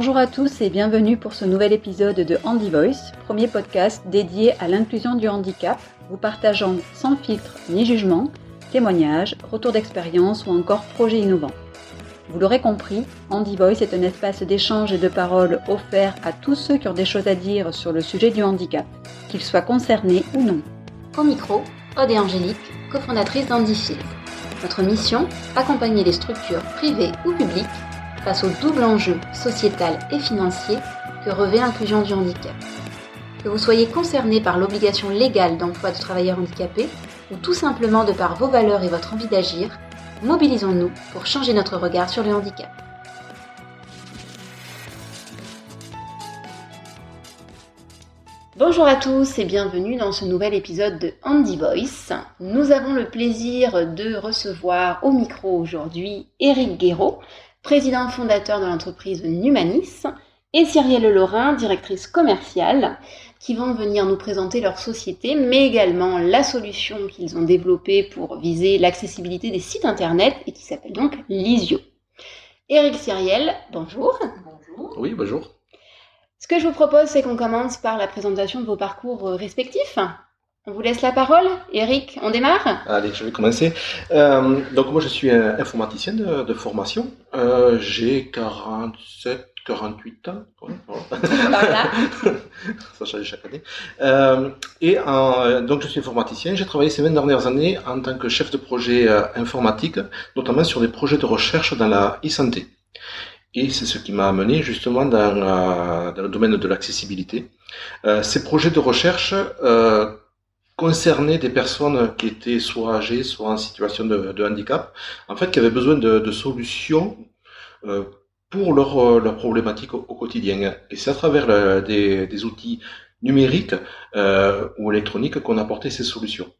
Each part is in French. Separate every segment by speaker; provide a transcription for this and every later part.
Speaker 1: Bonjour à tous et bienvenue pour ce nouvel épisode de Handy Voice, premier podcast dédié à l'inclusion du handicap, vous partageant sans filtre ni jugement témoignages, retours d'expérience ou encore projets innovants. Vous l'aurez compris, Handy Voice est un espace d'échange et de parole offert à tous ceux qui ont des choses à dire sur le sujet du handicap, qu'ils soient concernés ou non.
Speaker 2: Au micro, Aude Angélique, cofondatrices d'Handifield. Notre mission, accompagner les structures privées ou publiques face au double enjeu sociétal et financier que revêt l'inclusion du handicap. Que vous soyez concerné par l'obligation légale d'emploi de travailleurs handicapés ou tout simplement de par vos valeurs et votre envie d'agir, mobilisons-nous pour changer notre regard sur le handicap. Bonjour à tous et bienvenue dans ce nouvel épisode de Handy Voice. Nous avons le plaisir de recevoir au micro aujourd'hui Eric Guéraud, président fondateur de l'entreprise Numanis, et Cyrielle Lorrain, directrice commerciale, qui vont venir nous présenter leur société, mais également la solution qu'ils ont développée pour viser l'accessibilité des sites internet et qui s'appelle donc Lisio. Eric Cyrielle, bonjour.
Speaker 3: Bonjour. Oui, bonjour.
Speaker 2: Ce que je vous propose, c'est qu'on commence par la présentation de vos parcours respectifs. On vous laisse la parole. Eric, on démarre
Speaker 3: Allez, je vais commencer. Euh, donc moi, je suis informaticien de, de formation. Euh, J'ai 47 48 ans. Voilà. Ça change chaque année. Euh, et donc je suis informaticien. J'ai travaillé ces 20 dernières années en tant que chef de projet euh, informatique, notamment sur des projets de recherche dans la e-santé. Et c'est ce qui m'a amené justement dans, dans le domaine de l'accessibilité. Euh, ces projets de recherche euh, concernaient des personnes qui étaient soit âgées, soit en situation de, handicap, en fait, qui avaient besoin de, de solutions euh, pour leur, euh, leur problématique au, quotidien. Et c'est à travers des, des, outils numériques euh, ou électroniques qu'on a apporté ces solutions.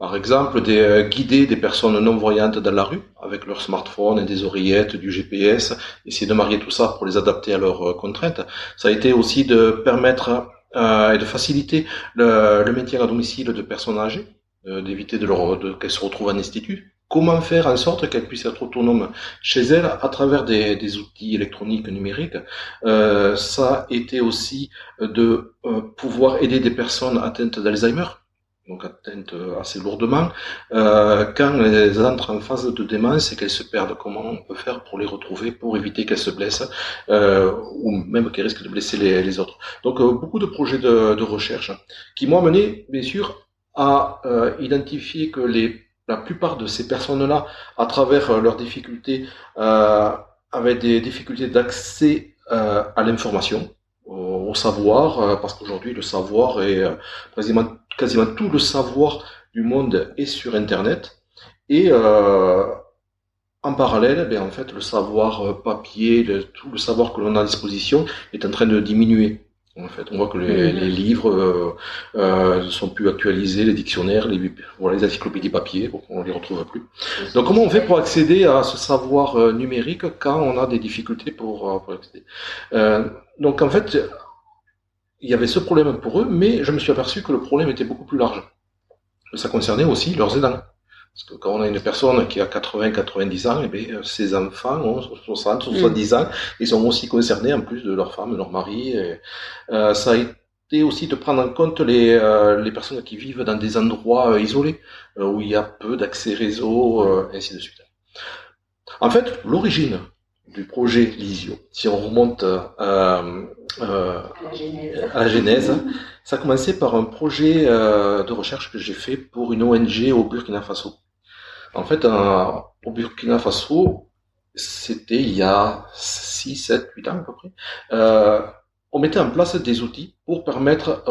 Speaker 3: Par exemple, des, euh, guider des personnes non voyantes dans la rue avec leur smartphone et des oreillettes, du GPS, essayer de marier tout ça pour les adapter à leurs euh, contraintes. Ça a été aussi de permettre euh, et de faciliter le, maintien à domicile de personnes âgées, d'éviter de, de qu'elles se retrouvent en institut comment faire en sorte qu'elle puisse être autonome chez elle à travers des, des outils électroniques numériques? Euh, ça a été aussi de euh, pouvoir aider des personnes atteintes d'Alzheimer, donc atteintes assez lourdement, euh, quand elles entrent en phase de démence et qu'elles se perdent. Comment on peut faire pour les retrouver, pour éviter qu'elles se blessent, euh, ou même qu'elles risquent de blesser les, autres. Donc euh, beaucoup de projets de, recherche qui m'ont amené, bien sûr, à euh, identifier que les la plupart de ces personnes-là, à travers euh, leurs difficultés, euh, avaient des difficultés d'accès euh, à l'information, au, savoir, euh, parce qu'aujourd'hui le savoir est euh, quasiment, tout le savoir du monde est sur Internet. Et en parallèle, ben, en fait, le savoir papier, le, tout le savoir que l'on a à disposition est en train de diminuer. En fait, on voit que les, les livres euh, euh, sont plus actualisés, les dictionnaires, les, voilà, les encyclopédies papier, on les retrouve plus. Donc, comment on fait pour accéder à ce savoir euh, numérique quand on a des difficultés pour, euh, pour accéder? Euh, Donc, en fait, il y avait ce problème pour eux, mais je me suis aperçu que le problème était beaucoup plus large. Ça concernait aussi leurs aidants. Parce que quand on a une personne qui a 80, 90 ans, eh bien, ses enfants ont 60, 70 ans, ils sont aussi concernés en plus de leur femme, de leur mari. Et, euh, ça a été aussi de prendre en compte les, euh, les personnes qui vivent dans des endroits euh, isolés, où il y a peu d'accès réseau, ainsi de suite. En fait, l'origine du projet Lisio, si on remonte euh, euh, à la genèse, ça a commencé par un projet euh, de recherche que j'ai fait pour une ONG au Burkina Faso. En fait, au Burkina Faso, c'était il y a 6, 7, 8 ans à peu près, on mettait en place des outils pour permettre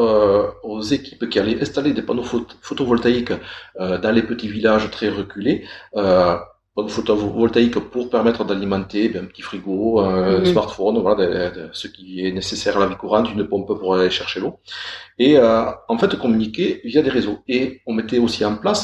Speaker 3: aux équipes qui allaient installer des panneaux photovoltaïques dans les petits villages très reculés, photovoltaïque pour permettre d'alimenter ben, un petit frigo, un -hmm. smartphone, voilà, de, de, ce qui est nécessaire à la vie courante, une pompe pour aller chercher l'eau. Et euh, en fait, communiquer via des réseaux. Et on mettait aussi en place,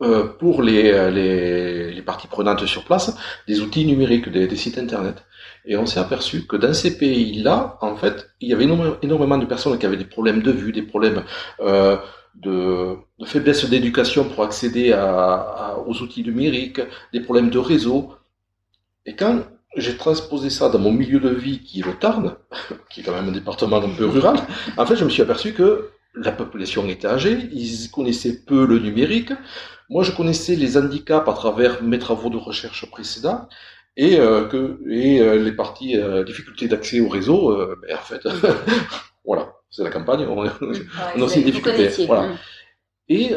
Speaker 3: euh, pour les, les, les, parties prenantes sur place, des outils numériques, des, des sites internet. Et on s'est aperçu que dans ces pays-là, en fait, il y avait énormément de personnes qui avaient des problèmes de vue, des problèmes euh, de, de, faiblesse d'éducation pour accéder à, à, aux outils numériques, des problèmes de réseau. Et quand j'ai transposé ça dans mon milieu de vie qui est le Tarn, qui est quand même un département un peu rural, en fait, je me suis aperçu que la population était âgée, ils connaissaient peu le numérique. Moi, je connaissais les handicaps à travers mes travaux de recherche précédents et euh, que et euh, les parties euh, difficultés d'accès au réseau. Ben, en fait, voilà, c'est la campagne. On, a aussi une difficulté. Voilà. Et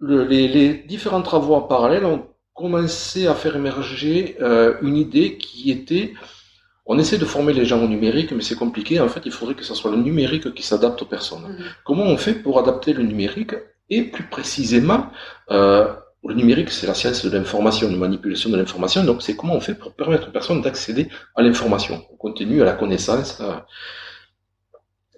Speaker 3: les, les, différents travaux en parallèle ont commencé à faire émerger une idée qui était on essaie de former les gens au numérique, mais c'est compliqué. En fait, il faudrait que ce soit le numérique qui s'adapte aux personnes. Mm. Comment on fait pour adapter le numérique et plus précisément, euh, le numérique, c'est la science de l'information, de manipulation de l'information. Donc, c'est comment on fait pour permettre aux personnes d'accéder à l'information, au contenu, à la connaissance. Euh.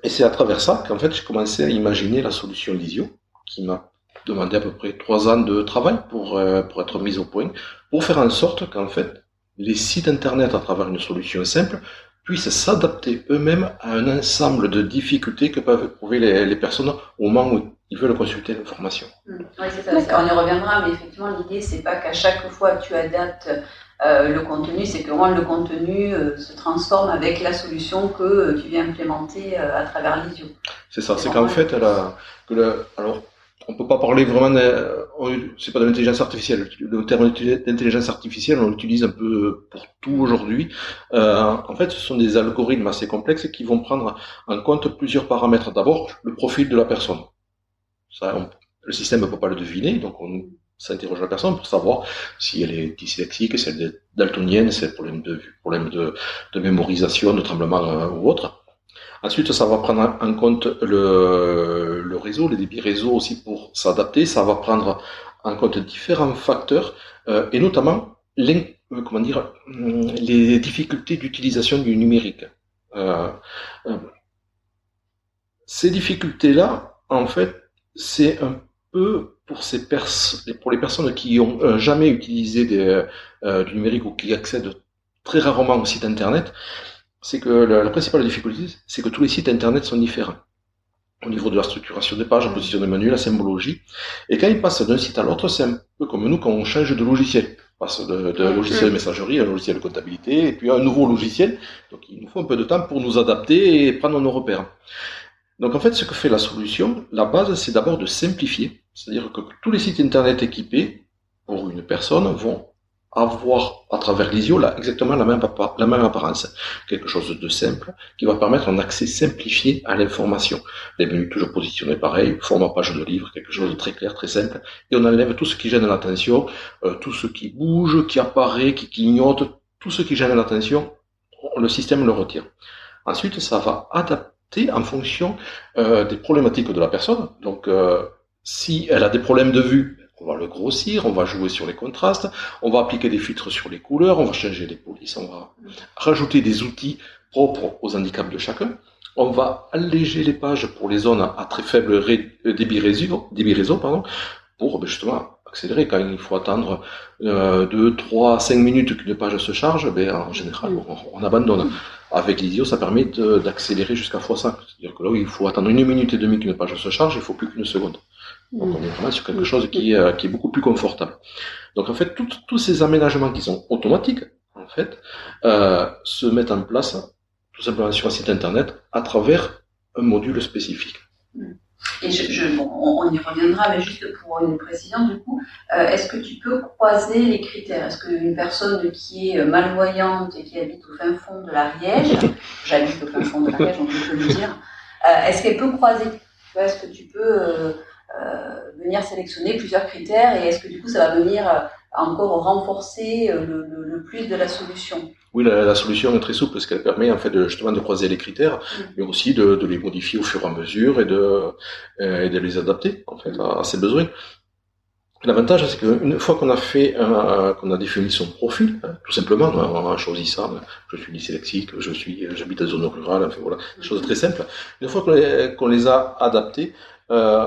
Speaker 3: Et c'est à travers ça qu'en fait, j'ai commencé à imaginer la solution Lisio, qui m'a demandé à peu près trois ans de travail pour, euh, pour être mise au point, pour faire en sorte qu'en fait, les sites Internet, à travers une solution simple, puissent s'adapter eux-mêmes à un ensemble de difficultés que peuvent éprouver les, personnes au moment où ils veulent consulter l'information.
Speaker 2: Mmh. Oui, c'est ça. On y reviendra, mais effectivement, l'idée, c'est pas qu'à chaque fois que tu adaptes euh, le contenu, c'est que le contenu euh, se transforme avec la solution que euh, tu viens implémenter à travers l'ISIO.
Speaker 3: C'est ça, c'est qu'en fait, la, que alors on peut pas parler vraiment, c'est de l'intelligence artificielle. Le terme d'intelligence artificielle, on l'utilise un peu pour tout aujourd'hui. Euh, en fait, ce sont des algorithmes assez complexes qui vont prendre en compte plusieurs paramètres. D'abord, le profil de la personne. Le système ne peut pas le deviner, donc on s'interroge la personne pour savoir si elle est dyslexique, si elle est daltonienne, si elle a problème de problème de, de mémorisation, de tremblement euh, ou autre. Ensuite, ça va prendre en compte le, réseau, les débits réseau aussi pour s'adapter. Ça va prendre en compte différents facteurs euh, et notamment les, euh, comment dire, les difficultés d'utilisation du numérique. Euh, ces difficultés-là, en fait, c'est un peu pour ces pers pour les personnes qui ont euh, jamais utilisé du numérique ou qui accèdent très rarement au site internet, c'est que la, principale difficulté, c'est que tous les sites internet sont différents au niveau de la structuration des pages, la position des menus, la symbologie. Et quand ils passent d'un site à l'autre, c'est un peu comme nous quand on change de logiciel. On passe de, de logiciel de messagerie à un logiciel de comptabilité, et puis à un nouveau logiciel. Donc il nous faut un peu de temps pour nous adapter et prendre nos repères. Donc en fait, ce que fait la solution, la base, c'est d'abord de simplifier. C'est-à-dire que tous les sites internet équipés pour une personne vont avoir à travers l'ISIO là, exactement la même, la même apparence. Quelque chose de simple qui va permettre un accès simplifié à l'information. Les menus toujours positionnés pareil, format page de livre, quelque chose de très clair, très simple. Et on enlève tout ce qui gêne l'attention, euh, tout ce qui bouge, qui apparaît, qui clignote, tout ce qui gêne l'attention, le système le retire. Ensuite, ça va adapter en fonction euh, des problématiques de la personne. Donc, euh, si elle a des problèmes de vue, on va le grossir, on va jouer sur les contrastes, on va appliquer des filtres sur les couleurs, on va changer les polices, on va rajouter des outils propres aux handicaps de chacun. On va alléger les pages pour les zones à très faible euh, débit réseau, débit réseau pardon, pour ben, justement accélérer. Quand il faut attendre euh, 2, 3, 5 minutes qu'une page se charge, ben, en général, on, abandonne. Avec l'ISIO, ça permet d'accélérer jusqu'à x5. C'est-à-dire que là il faut attendre une minute et demie qu'une page se charge, il faut plus qu'une seconde. Donc on est vraiment sur quelque chose qui est, euh, qui est beaucoup plus confortable. Donc en fait, tous ces aménagements qui sont automatiques, en fait, euh, se mettent en place tout simplement sur un site internet à travers un module spécifique.
Speaker 2: Et je, je bon, on y reviendra, mais juste pour une précision, du coup, euh, est-ce que tu peux croiser les critères? Est-ce qu'une personne qui est malvoyante et qui habite au fin fond de l'Ariège, j'habite au fin fond de l'Ariège, on peut le dire, euh, est-ce qu'elle peut croiser? Est-ce que tu peux venir sélectionner plusieurs critères et est-ce que du coup ça va venir euh, encore renforcer euh, le, plus de la solution?
Speaker 3: Oui, la, solution est très souple parce qu'elle permet en fait de, justement de croiser les critères, mm. mais aussi de, les modifier au fur et à mesure et de, et de les adapter en fait à, ses besoins. L'avantage, c'est qu'une fois qu'on a fait, qu'on a défini son profil, hein, tout simplement, on a choisi ça. Je suis dyslexique, je suis, j'habite en zone rurale, enfin voilà, des choses très simples. Une fois qu'on les, les, a adaptés, euh,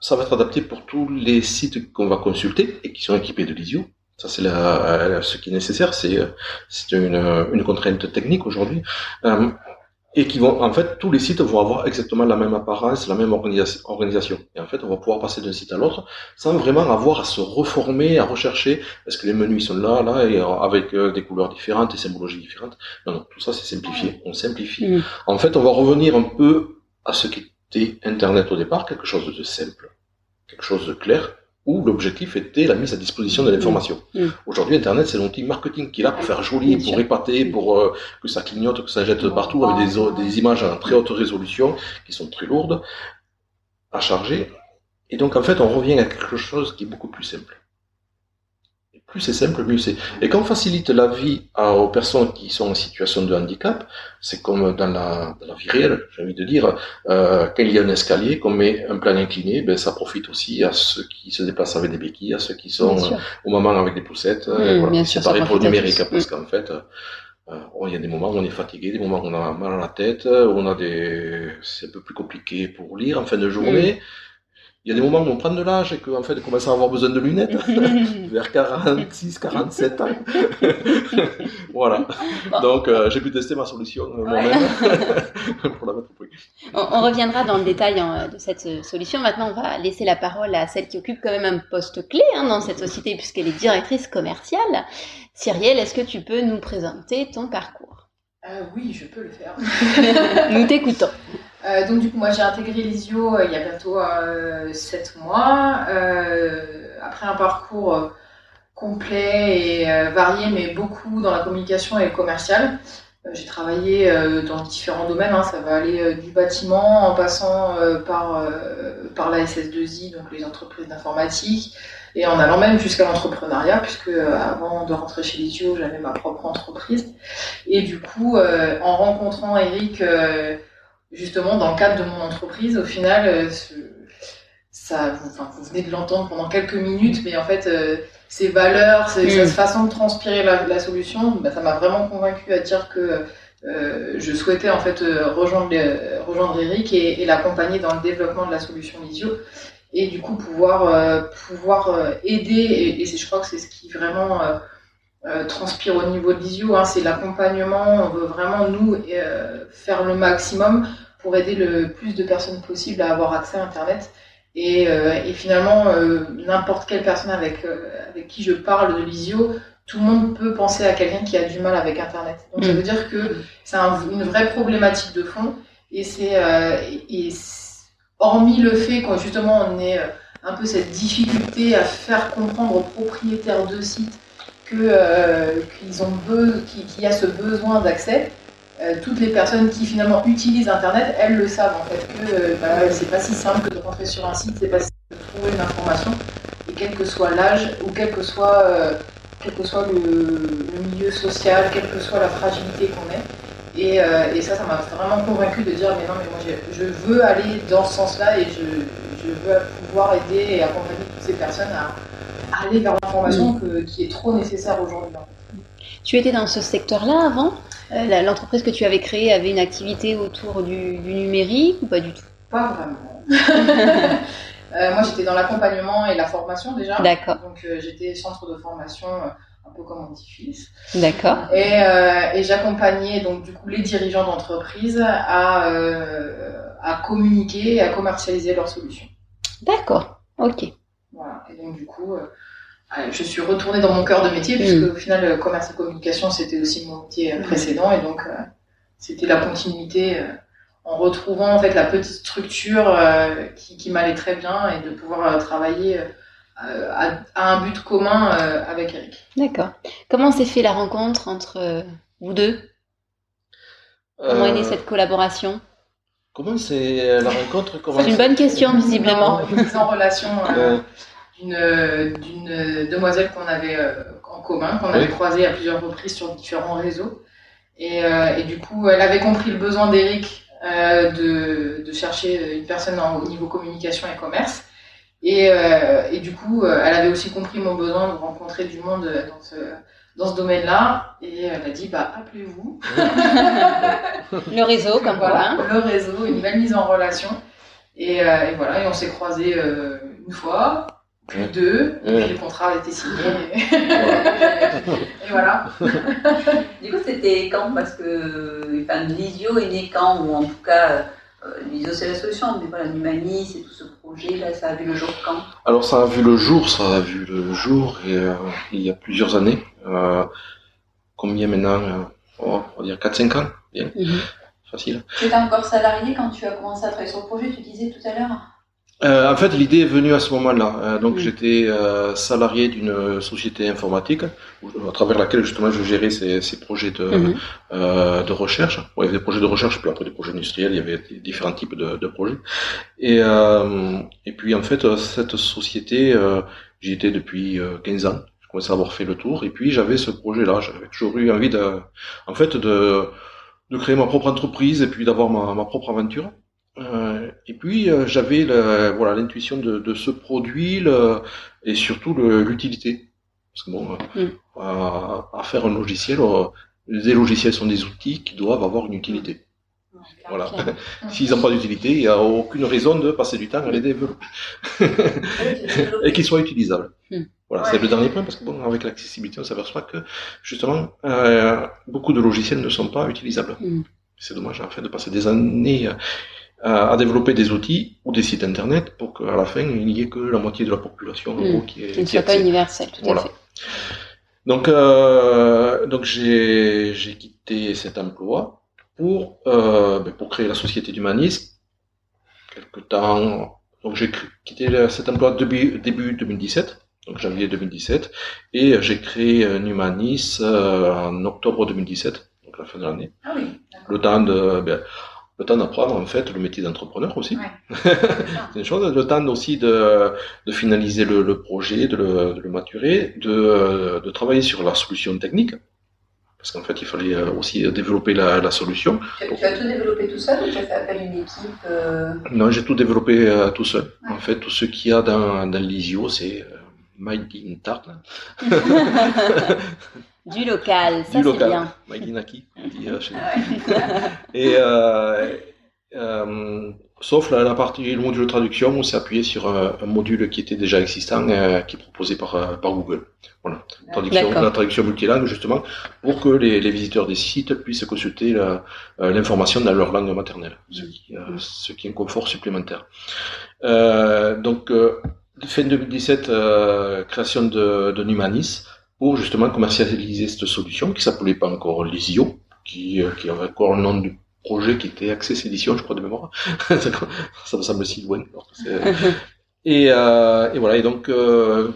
Speaker 3: ça va être adapté pour tous les sites qu'on va consulter et qui sont équipés de Lisio. Ça, c'est ce qui est nécessaire. C'est, c'est une, une contrainte technique aujourd'hui. Euh, et qui vont, en fait, tous les sites vont avoir exactement la même apparence, la même organisation. Et en fait, on va pouvoir passer d'un site à l'autre sans vraiment avoir à se reformer, à rechercher. Est-ce que les menus sont là, là, et avec euh, des couleurs différentes, des symbologies différentes Non, non, tout ça c'est simplifié. On simplifie. Mm. En fait, on va revenir un peu à ce qu'était Internet au départ, quelque chose de simple, quelque chose de clair, où l'objectif était la mise à disposition de l'information. Mm. Mm. Aujourd'hui, Internet, c'est l'outil marketing qui est là pour faire joli, pour épater, pour euh, que ça clignote, que ça jette partout, avec des, des images à très haute résolution, qui sont très lourdes à charger. Et donc, en fait, on revient à quelque chose qui est beaucoup plus simple plus c'est simple, mieux c'est. Et quand on facilite la vie aux personnes qui sont en situation de handicap, c'est comme dans la, dans la, vie réelle, j'ai envie de dire, euh, quand il y a un escalier, qu'on met un plan incliné, ben ça profite aussi à ceux qui se déplacent avec des béquilles, à ceux qui sont euh, au moment avec des poussettes. voilà. C'est pareil pour le numérique, parce qu'en fait, euh, il y a des moments où on est fatigué, des moments où on a mal à la tête, où on a des, c'est un peu plus compliqué pour lire en fin de journée. Il y a des moments où on prend de l'âge et qu'en fait, on commence à avoir besoin de lunettes, vers 46, 47 ans. voilà. Donc, euh, j'ai pu tester ma solution euh, moi-même
Speaker 2: pour la mettre au On, reviendra dans le détail hein, de cette euh, solution. Maintenant, on va laisser la parole à celle qui occupe quand même un poste clé hein, dans cette société puisqu'elle est directrice commerciale. Cyrielle, est-ce que tu peux nous présenter ton parcours?
Speaker 4: Oui, je peux le faire.
Speaker 2: nous t'écoutons.
Speaker 4: Euh, donc du coup, moi j'ai intégré l'ISIO euh, il y a bientôt euh, 7 mois, euh, après un parcours complet et varié, mais beaucoup dans la communication et le commercial. j'ai travaillé dans différents domaines, hein. ça va aller du bâtiment en passant par, par la SS2I, donc les entreprises d'informatique, et en allant même jusqu'à l'entrepreneuriat, puisque avant de rentrer chez l'ISIO, j'avais ma propre entreprise. Et du coup, en rencontrant Eric justement, dans le cadre de mon entreprise, au final, euh, ça, vous, enfin, vous venez de l'entendre pendant quelques minutes, mais en fait, euh, ces valeurs, ces, mm. cette façon de transpirer la, solution, bah, ça m'a vraiment convaincu à dire que euh, je souhaitais en fait rejoindre, rejoindre Eric et, l'accompagner dans le développement de la solution Visio et du coup pouvoir pouvoir aider et, et je crois que c'est ce qui vraiment euh, transpire au niveau de l'ISIO, hein, c'est l'accompagnement. On veut vraiment, nous, euh, faire le maximum pour aider le plus de personnes possible à avoir accès à Internet. Et, euh, et finalement, n'importe quelle personne avec, avec qui je parle de l'ISIO, tout le monde peut penser à quelqu'un qui a du mal avec Internet. Donc ça mm. veut dire que c'est une vraie problématique de fond. Et c'est et, hormis le fait qu'on justement on ait un peu cette difficulté à faire comprendre aux propriétaires de sites euh, qu'ils qu'il y a ce besoin d'accès. Euh, toutes les personnes qui finalement utilisent Internet, elles le savent en fait que euh, bah, c'est pas si simple que de rentrer sur un site, c'est pas si simple de trouver une information, et quel que soit l'âge ou quel que soit quel que soit le, milieu social, quelle que soit la fragilité qu'on est. Et, et, ça, ça m'a vraiment convaincu de dire mais non, mais moi je veux aller dans ce sens-là et je, je, veux pouvoir aider et accompagner toutes ces personnes à, aller vers l'information mm. qui est trop nécessaire aujourd'hui.
Speaker 2: Tu étais dans ce secteur-là avant euh, L'entreprise que tu avais créée avait une activité autour du, numérique ou pas du tout?
Speaker 4: Pas vraiment. Euh, moi, j'étais dans l'accompagnement et la formation déjà.
Speaker 2: D'accord.
Speaker 4: Donc, euh, j'étais centre de formation, un peu comme mon petit-fils.
Speaker 2: D'accord.
Speaker 4: Et, et j'accompagnais donc du coup les dirigeants d'entreprise à, à communiquer et à commercialiser leurs solutions.
Speaker 2: D'accord. Ok.
Speaker 4: Voilà. Et donc du coup, je suis retournée dans mon cœur de métier, puisque mm. au final, commerce et communication, c'était aussi mon métier euh, précédent, et donc euh, c'était la continuité euh, en retrouvant en fait la petite structure qui, qui m'allait très bien et de pouvoir travailler à, un but commun avec Eric.
Speaker 2: D'accord. Comment s'est fait la rencontre entre vous deux? Comment est née cette collaboration?
Speaker 3: Comment c'est la rencontre
Speaker 2: C'est une bonne question, visiblement.
Speaker 4: Mise en relation d'une demoiselle qu'on avait euh, en commun, qu'on avait croisée à plusieurs reprises sur différents réseaux. Et, euh, et du coup, elle avait compris le besoin d'Eric euh, de, de, chercher une personne au niveau communication et commerce. Et, et, du coup, elle avait aussi compris mon besoin de rencontrer du monde dans ce, dans ce domaine-là. Et elle a dit, bah, appelez-vous.
Speaker 2: le réseau, comme
Speaker 4: voilà, Le réseau, une belle mise en relation. Et, et voilà, et on s'est croisés une fois. Puis deux, et puis le contrat a été signé. et voilà.
Speaker 1: du coup, c'était quand? Parce que enfin, l'ISIO est né quand? Ou en tout cas, euh, l'ISIO c'est la solution, mais voilà, l'Humanis et tout ce projet, là, ça a vu le jour quand?
Speaker 3: Alors, ça a vu le jour, ça a vu le jour et, euh, il y a plusieurs années. Euh, combien maintenant? Oh, On va dire 4-5 ans, bien. Mhm. Facile.
Speaker 1: Tu étais encore salarié quand tu as commencé à travailler sur le projet, tu disais tout à l'heure?
Speaker 3: Euh, en fait, l'idée est venue à ce moment-là. Euh, donc, mm. j'étais euh, salarié d'une société informatique à travers laquelle justement je gérais ces, ces projets de, mm-hmm. de recherche. il y avait des projets de recherche, puis après des projets industriels. Il y avait différents types de, de projets. Et, et puis en fait, cette société, j'y étais depuis 15 ans. Je commençais à avoir fait le tour. Et puis j'avais ce projet-là. J'avais toujours eu envie de, en fait, de, de créer ma propre entreprise et puis d'avoir ma, ma propre aventure. Euh, et puis euh, j'avais voilà l'intuition de, de, ce produit le, et surtout l'utilité. Parce que bon, euh, mm. à, à, faire un logiciel, les logiciels sont des outils qui doivent avoir une utilité. Voilà. S'ils n'ont pas d'utilité, il n'y a aucune raison de passer du temps à les développer. et qu'ils soient utilisables. Mm. Voilà, c'est le dernier point parce que bon, avec l'accessibilité, on s'aperçoit que justement, euh, beaucoup de logiciels ne sont pas utilisables. Mm. C'est dommage en fait de passer des années à, développer des outils ou des sites internet pour qu'à la fin il n'y ait que la moitié de la population
Speaker 2: mmh. qui est qui ne soit pas universel tout voilà. à fait.
Speaker 3: Donc euh, donc j'ai j'ai quitté cet emploi pour euh, ben, pour créer la société d'humanisme quelque temps donc j'ai quitté cet emploi début début 2017 donc janvier 2017 et j'ai créé Numanis euh, en octobre 2017 donc la fin de l'année.
Speaker 1: Ah oui,
Speaker 3: le temps de ben, le temps d'apprendre en fait le métier d'entrepreneur aussi. c'est une chose. Le temps aussi de, de finaliser le, le projet, de le, de le maturer, de, de, travailler sur la solution technique. Parce qu'en fait, il fallait euh, aussi développer la, la solution.
Speaker 1: Tu, as tout développé tout seul ou tu as fait appel à une équipe euh...
Speaker 3: Non, j'ai tout développé euh, tout seul. En fait, tout ce qu'il y a dans, dans l'ISIO, c'est euh, Made in Tart.
Speaker 2: Du local, ça c'est bien.
Speaker 3: Naki, euh, chez ah Et euh, euh, sauf la, la, partie le module de traduction, on s'est appuyé sur un, un, module qui était déjà existant, euh, qui est proposé par, par Google. Voilà, traduction, la traduction multilingue justement, pour que les, les visiteurs des sites puissent consulter l'information dans leur langue maternelle, ce qui, ce qui est un confort supplémentaire. donc fin 2017, création de, de Numanis pour justement commercialiser cette solution qui s'appelait pas encore Lisio, qui, euh, qui avait encore le nom du projet qui était Access Edition, je crois de mémoire. ça me semble si loin. et, euh, et voilà, et donc euh,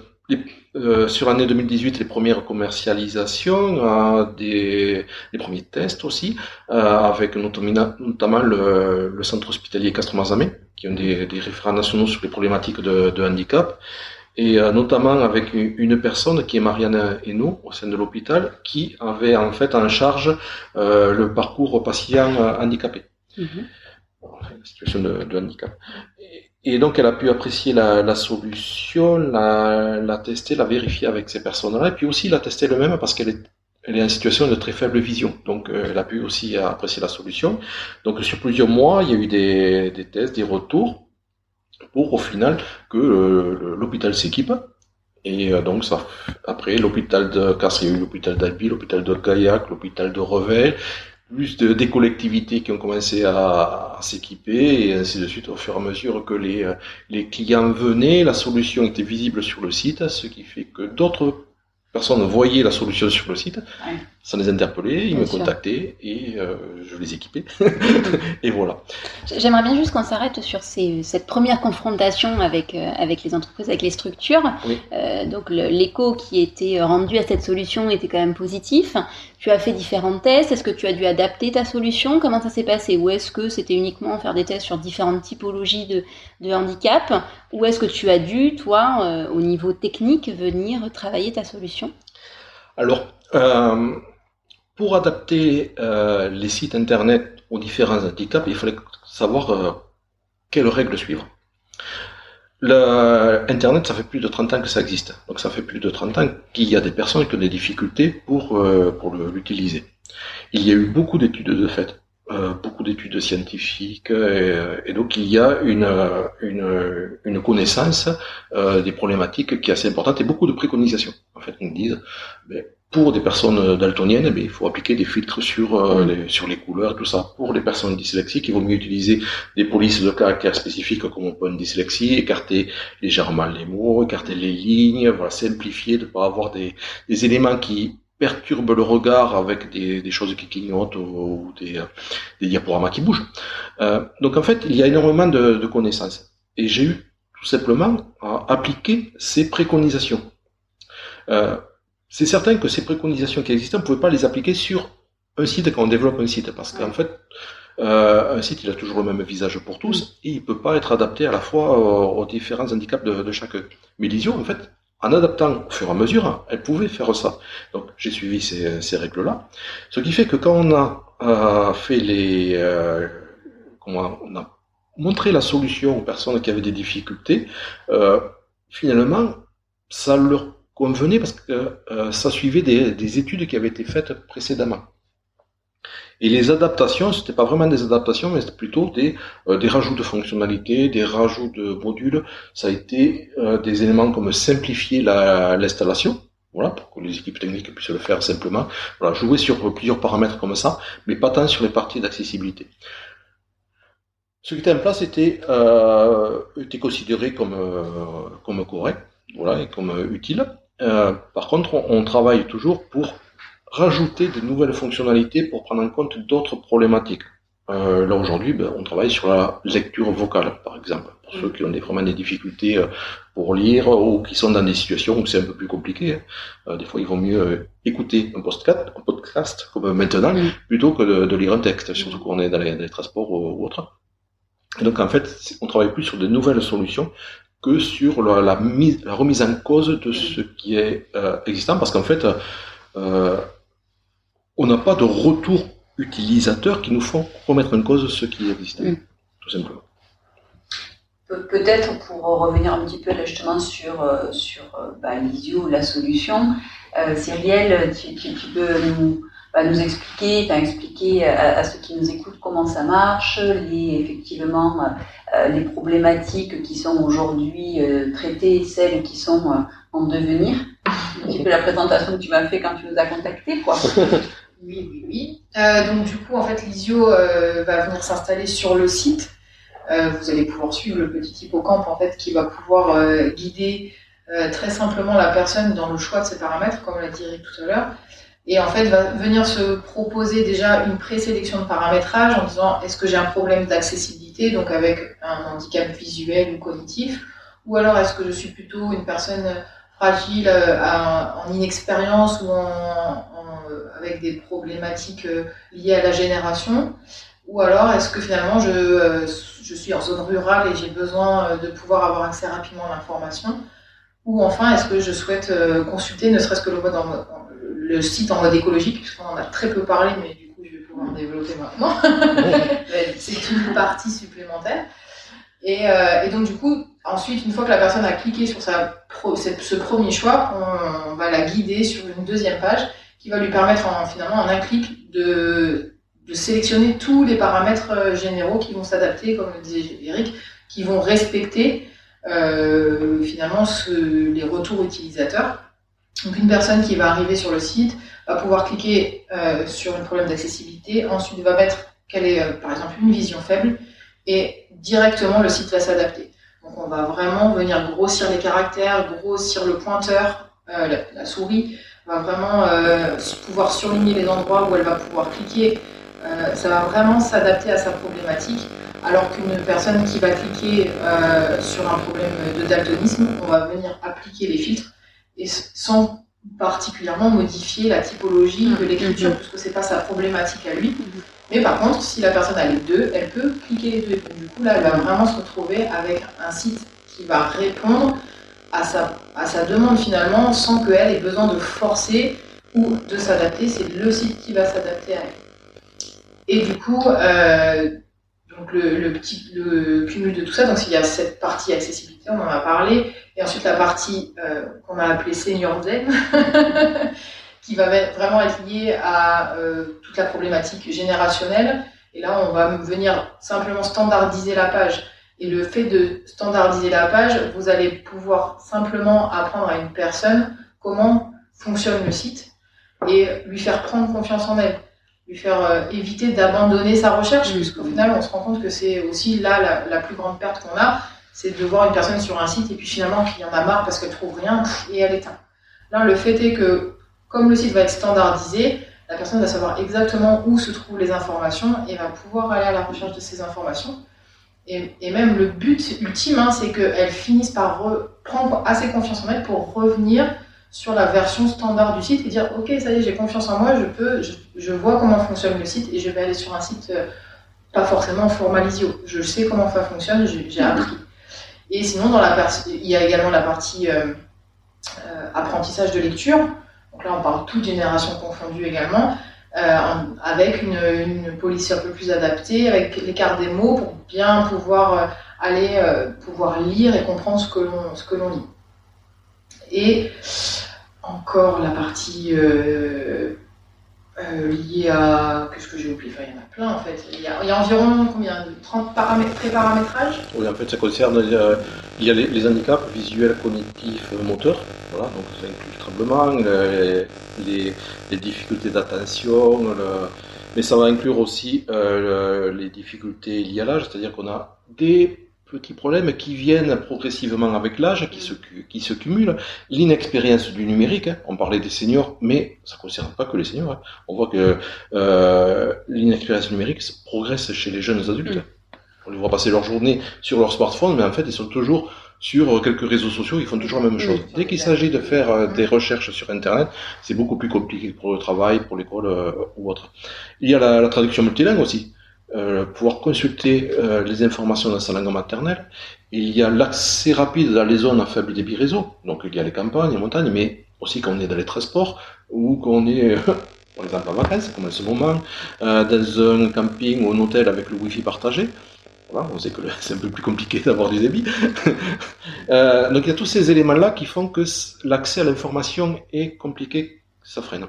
Speaker 3: euh, sur l'année 2018, les premières commercialisations, euh, des, les premiers tests aussi, euh, avec notamment, notamment le, le, centre hospitalier Castro-Marzamé, qui est un des, des référents nationaux sur les problématiques de, de handicap, et euh, notamment avec une personne qui est Marianne Hainaut au sein de l'hôpital qui avait en fait en charge euh, le parcours patient handicapé, mm situation de, handicap. Et, donc elle a pu apprécier la, la solution, la, la, tester, la vérifier avec ces personnes-là, et puis aussi la tester elle-même parce qu'elle est elle est en situation de très faible vision, donc euh, elle a pu aussi apprécier la solution. Donc sur plusieurs mois, il y a eu des, des tests, des retours, pour au final que euh, l'hôpital s'équipe. Et euh, donc ça, après l'hôpital de eu l'hôpital d'Albi, l'hôpital de Gaillac, l'hôpital de Revel, plus de, des collectivités qui ont commencé à, à s'équiper et ainsi de suite au fur et à mesure que les, euh, les clients venaient, la solution était visible sur le site, ce qui fait que d'autres personnes voyaient la solution sur le site, ça les interpellait, ils me contactaient et euh, je les équipais. et voilà.
Speaker 2: J'aimerais bien juste qu'on s'arrête sur ces, cette première confrontation avec, euh, avec les entreprises, avec les structures. Euh, donc l'écho qui était rendu à cette solution était quand même positif. Tu as fait différents tests. Est-ce que tu as dû adapter ta solution? Comment ça s'est passé? Ou est-ce que c'était uniquement faire des tests sur différentes typologies de, de handicap Ou est-ce que tu as dû, toi, au niveau technique, venir travailler ta solution?
Speaker 3: Alors, euh, pour adapter euh, les sites internet aux différents handicaps, il fallait savoir euh, quelles règles suivre. Le Internet, ça fait plus de 30 ans que ça existe. Donc ça fait plus de 30 ans qu'il y a des personnes qui ont des difficultés pour, euh, pour l'utiliser. Il y a eu beaucoup d'études de fait euh, beaucoup d'études scientifiques et, donc il y a une, une, une connaissance des problématiques qui est assez importante et beaucoup de préconisations. En fait, on dit ben, pour des personnes daltoniennes, ben, il faut appliquer des filtres sur les, sur les couleurs, tout ça. Pour les personnes dyslexiques, il vaut mieux utiliser des polices de caractère spécifiques comme on peut une dyslexie, écarter légèrement les mots, écarter les lignes, voilà, simplifier, de pas avoir des, des éléments qui perturbe le regard avec des, choses qui clignotent ou, des, des, diaporamas qui bougent. Euh, donc en fait, il y a énormément de, connaissances. Et j'ai eu tout simplement à appliquer ces préconisations. Euh, c'est certain que ces préconisations qui existent, on ne pouvait pas les appliquer sur un site quand on développe un site, parce qu'en fait, euh, un site, il a toujours le même visage pour tous, et il peut pas être adapté à la fois aux, différents handicaps de, de chacun. Mais l'ISIO, en fait, en adaptant au fur et à mesure, elle pouvait faire ça. Donc j'ai suivi ces, règles-là. Ce qui fait que quand on a euh, fait les, euh, on a montré la solution aux personnes qui avaient des difficultés, euh, finalement ça leur convenait parce que ça suivait des études qui avaient été faites précédemment. Et les adaptations, c'était pas vraiment des adaptations, mais c'était plutôt des, euh, des rajouts de fonctionnalités, des rajouts de modules. Ça a été euh, des éléments comme simplifier l'installation, voilà, pour que les équipes techniques puissent le faire simplement. Voilà, jouer sur plusieurs paramètres comme ça, mais pas tant sur les parties d'accessibilité. Ce qui était en place était, euh, était considéré comme, euh, comme correct, voilà, et comme utile. par contre, on, on travaille toujours pour rajouter de nouvelles fonctionnalités pour prendre en compte d'autres problématiques. Euh, là aujourd'hui, ben, on travaille sur la lecture vocale, par exemple, pour ceux qui ont des, vraiment des difficultés euh, pour lire ou qui sont dans des situations où c'est un peu plus compliqué. Hein. Euh, des fois, il vaut mieux euh, écouter un podcast, un podcast comme maintenant, plutôt que de, lire un texte, surtout quand on est dans les, transports ou, autre. Donc en fait, on travaille plus sur de nouvelles solutions que sur la, mise, la remise en cause de ce qui est existant, parce qu'en fait, euh, on n'a pas de retour utilisateur qui nous font remettre en cause ce qui existe, mm. tout simplement.
Speaker 1: Peut-être pour revenir un petit peu justement sur, euh, sur euh, bah, l'ISIO, la solution, euh, Cyrielle, tu, peux nous, bah, nous expliquer, expliquer à, ceux qui nous écoutent comment ça marche, les, effectivement les problématiques qui sont aujourd'hui traitées, celles qui sont en devenir. Un petit peu la présentation que tu m'as fait quand tu nous as contactés, quoi.
Speaker 4: Oui, oui, oui. Euh, donc du coup, en fait, l'ISIO euh, va venir s'installer sur le site. Euh, vous allez pouvoir suivre le petit hippocampe en fait qui va pouvoir guider très simplement la personne dans le choix de ses paramètres, comme l'a dit Eric tout à l'heure. Et en fait, va venir se proposer déjà une présélection de paramétrage en disant est-ce que j'ai un problème d'accessibilité, donc avec un handicap visuel ou cognitif, ou alors est-ce que je suis plutôt une personne fragile en inexpérience ou en, avec des problématiques euh, liées à la génération Ou alors est-ce que finalement je, euh, je, suis en zone rurale et j'ai besoin euh, de pouvoir avoir accès rapidement à l'information Ou enfin est-ce que je souhaite consulter ne serait-ce que le, mode le site en mode écologique, puisqu'on en a très peu parlé, mais du coup je vais pouvoir développer maintenant. C'est une partie supplémentaire. Et, et, donc du coup, ensuite, une fois que la personne a cliqué sur sa ce premier choix, on va la guider sur une deuxième page qui va lui permettre en, finalement en un clic de, sélectionner tous les paramètres euh, généraux qui vont s'adapter, comme le disait Eric, qui vont respecter euh, finalement les retours utilisateurs. Donc une personne qui va arriver sur le site va pouvoir cliquer euh, sur un problème d'accessibilité, ensuite va mettre quelle est par exemple une vision faible et directement le site va s'adapter. Donc on va vraiment venir grossir les caractères, grossir le pointeur, la, souris, va vraiment euh, pouvoir surligner les endroits où elle va pouvoir cliquer. Euh, ça va vraiment s'adapter à sa problématique. Alors qu'une personne qui va cliquer euh, sur un problème de daltonisme, on va venir appliquer les filtres et sans particulièrement modifier la typologie de l'écriture, mm-hmm. puisque c'est pas sa problématique à lui. Mais par contre, si la personne a les deux, elle peut cliquer les deux. Du coup, là, elle va vraiment se retrouver avec un site qui va répondre à sa, à sa demande finalement sans qu'elle ait besoin de forcer ou de s'adapter. C'est le site qui va s'adapter à elle. Et du coup, euh, donc le, petit, le cumul de tout ça, donc il y a cette partie accessibilité, on en a parlé, et ensuite la partie euh, qu'on a appelée senior zen, qui va vraiment être liée à euh, toute la problématique générationnelle Et là, on va venir simplement standardiser la page. Et le fait de standardiser la page, vous allez pouvoir simplement apprendre à une personne comment fonctionne le site et lui faire prendre confiance en elle, lui faire euh, éviter d'abandonner sa recherche, mmh. puisqu'au final, on se rend compte que c'est aussi là la, la, plus grande perte qu'on a, c'est de voir une personne sur un site et puis finalement qu'il y en a marre parce qu'elle trouve rien et elle éteint. Là, le fait est que comme le site va être standardisé, la personne va savoir exactement où se trouvent les informations et va pouvoir aller à la recherche de ces informations. Et, et même le but ultime, hein, c'est qu'elle finisse par prendre assez confiance en elle pour revenir sur la version standard du site et dire ok ça y est j'ai confiance en moi je peux je, vois comment fonctionne le site et je vais aller sur un site euh, pas forcément formalisio je sais comment ça fonctionne j'ai appris. Et sinon dans la il y a également la partie euh, euh, apprentissage de lecture. Donc là on parle toute génération confondue également avec une, police un peu plus adaptée avec l'écart des mots pour bien pouvoir aller pouvoir lire et comprendre ce que l'on ce que l'on lit. Et encore la partie euh, euh, liée à. Qu'est-ce que j'ai oublié enfin, Il y en a plein en fait. Il y a, il y a environ combien 30 paramètres, pré-paramétrage
Speaker 3: Oui, en fait, ça concerne. Euh, il y a les, handicaps visuels, cognitifs, moteurs. Voilà, donc ça inclut le tremblement, les difficultés d'attention, mais ça va inclure aussi euh, les difficultés liées à l'âge, c'est-à-dire qu'on a des petits problèmes qui viennent progressivement avec l'âge, qui se, qui se cumulent. L'inexpérience du numérique, hein. on parlait des seniors, mais ça ne concerne pas que les seniors. Hein. On voit que euh, l'inexpérience numérique progresse chez les jeunes adultes. On les voit passer leur journée sur leur smartphone, mais en fait, ils sont toujours sur quelques réseaux sociaux, ils font toujours la même chose. Dès qu'il s'agit de faire euh, des recherches sur Internet, c'est beaucoup plus compliqué pour le travail, pour l'école euh, ou autre. Il y a la, la traduction multilingue aussi. Euh, pouvoir consulter euh, les informations dans sa langue maternelle. Il y a l'accès rapide dans les zones à faible débit réseau, donc il y a les campagnes, les montagnes, mais aussi quand on est dans les transports ou qu'on est, par exemple, en vacances, comme en ce moment, euh, dans un camping ou un hôtel avec le wifi partagé. Voilà, on sait que c'est un peu plus compliqué d'avoir du débit. donc il y a tous ces éléments-là qui font que l'accès à l'information est compliqué, ça freine.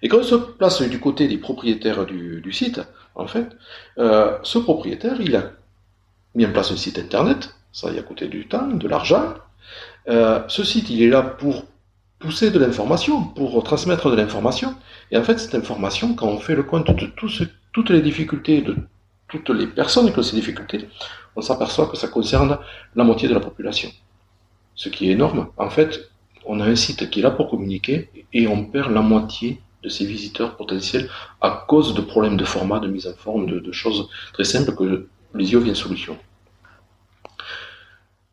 Speaker 3: Et quand on se place du côté des propriétaires du, du site, en fait, euh, ce propriétaire, il a mis en place un site internet, ça y a coûté du temps, de l'argent. Euh, ce site, il est là pour pousser de l'information, pour transmettre de l'information. Et en fait, cette information, quand on fait le compte de toutes les difficultés, de toutes les personnes qui ont ces difficultés, on s'aperçoit que ça concerne la moitié de la population. Ce qui est énorme. En fait, on a un site qui est là pour communiquer et on perd la moitié de ces visiteurs potentiels à cause de problèmes de format, de mise en forme, de, choses très simples que Lisio vient solution.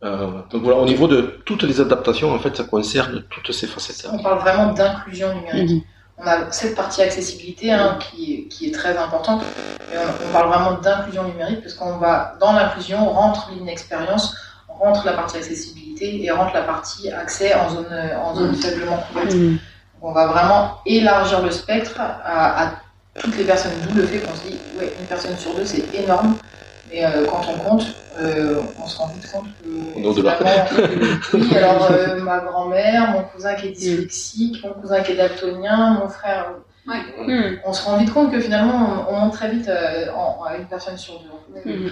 Speaker 3: Euh, donc voilà, au niveau de toutes les adaptations, en fait, ça concerne toutes ces facettes.
Speaker 4: On parle vraiment d'inclusion numérique. Mhm. On a cette partie accessibilité hein, qui, qui, est très importante, mais on, parle vraiment d'inclusion numérique parce qu'on va dans l'inclusion rentre l'inexpérience, rentre la partie accessibilité et rentre la partie accès en zone, en zone mhm. faiblement couverte. Mhm on va vraiment élargir le spectre à, toutes les personnes, d'où le fait qu'on se dit, ouais, une personne sur deux, c'est énorme. Mais euh, quand on compte, euh, on se rend vite compte que. oui, alors euh, ma grand-mère, mon cousin qui est dyslexique, mon cousin qui est daltonien, mon frère. On se rend vite compte que finalement, on, monte très vite à une personne sur deux.
Speaker 2: Mm.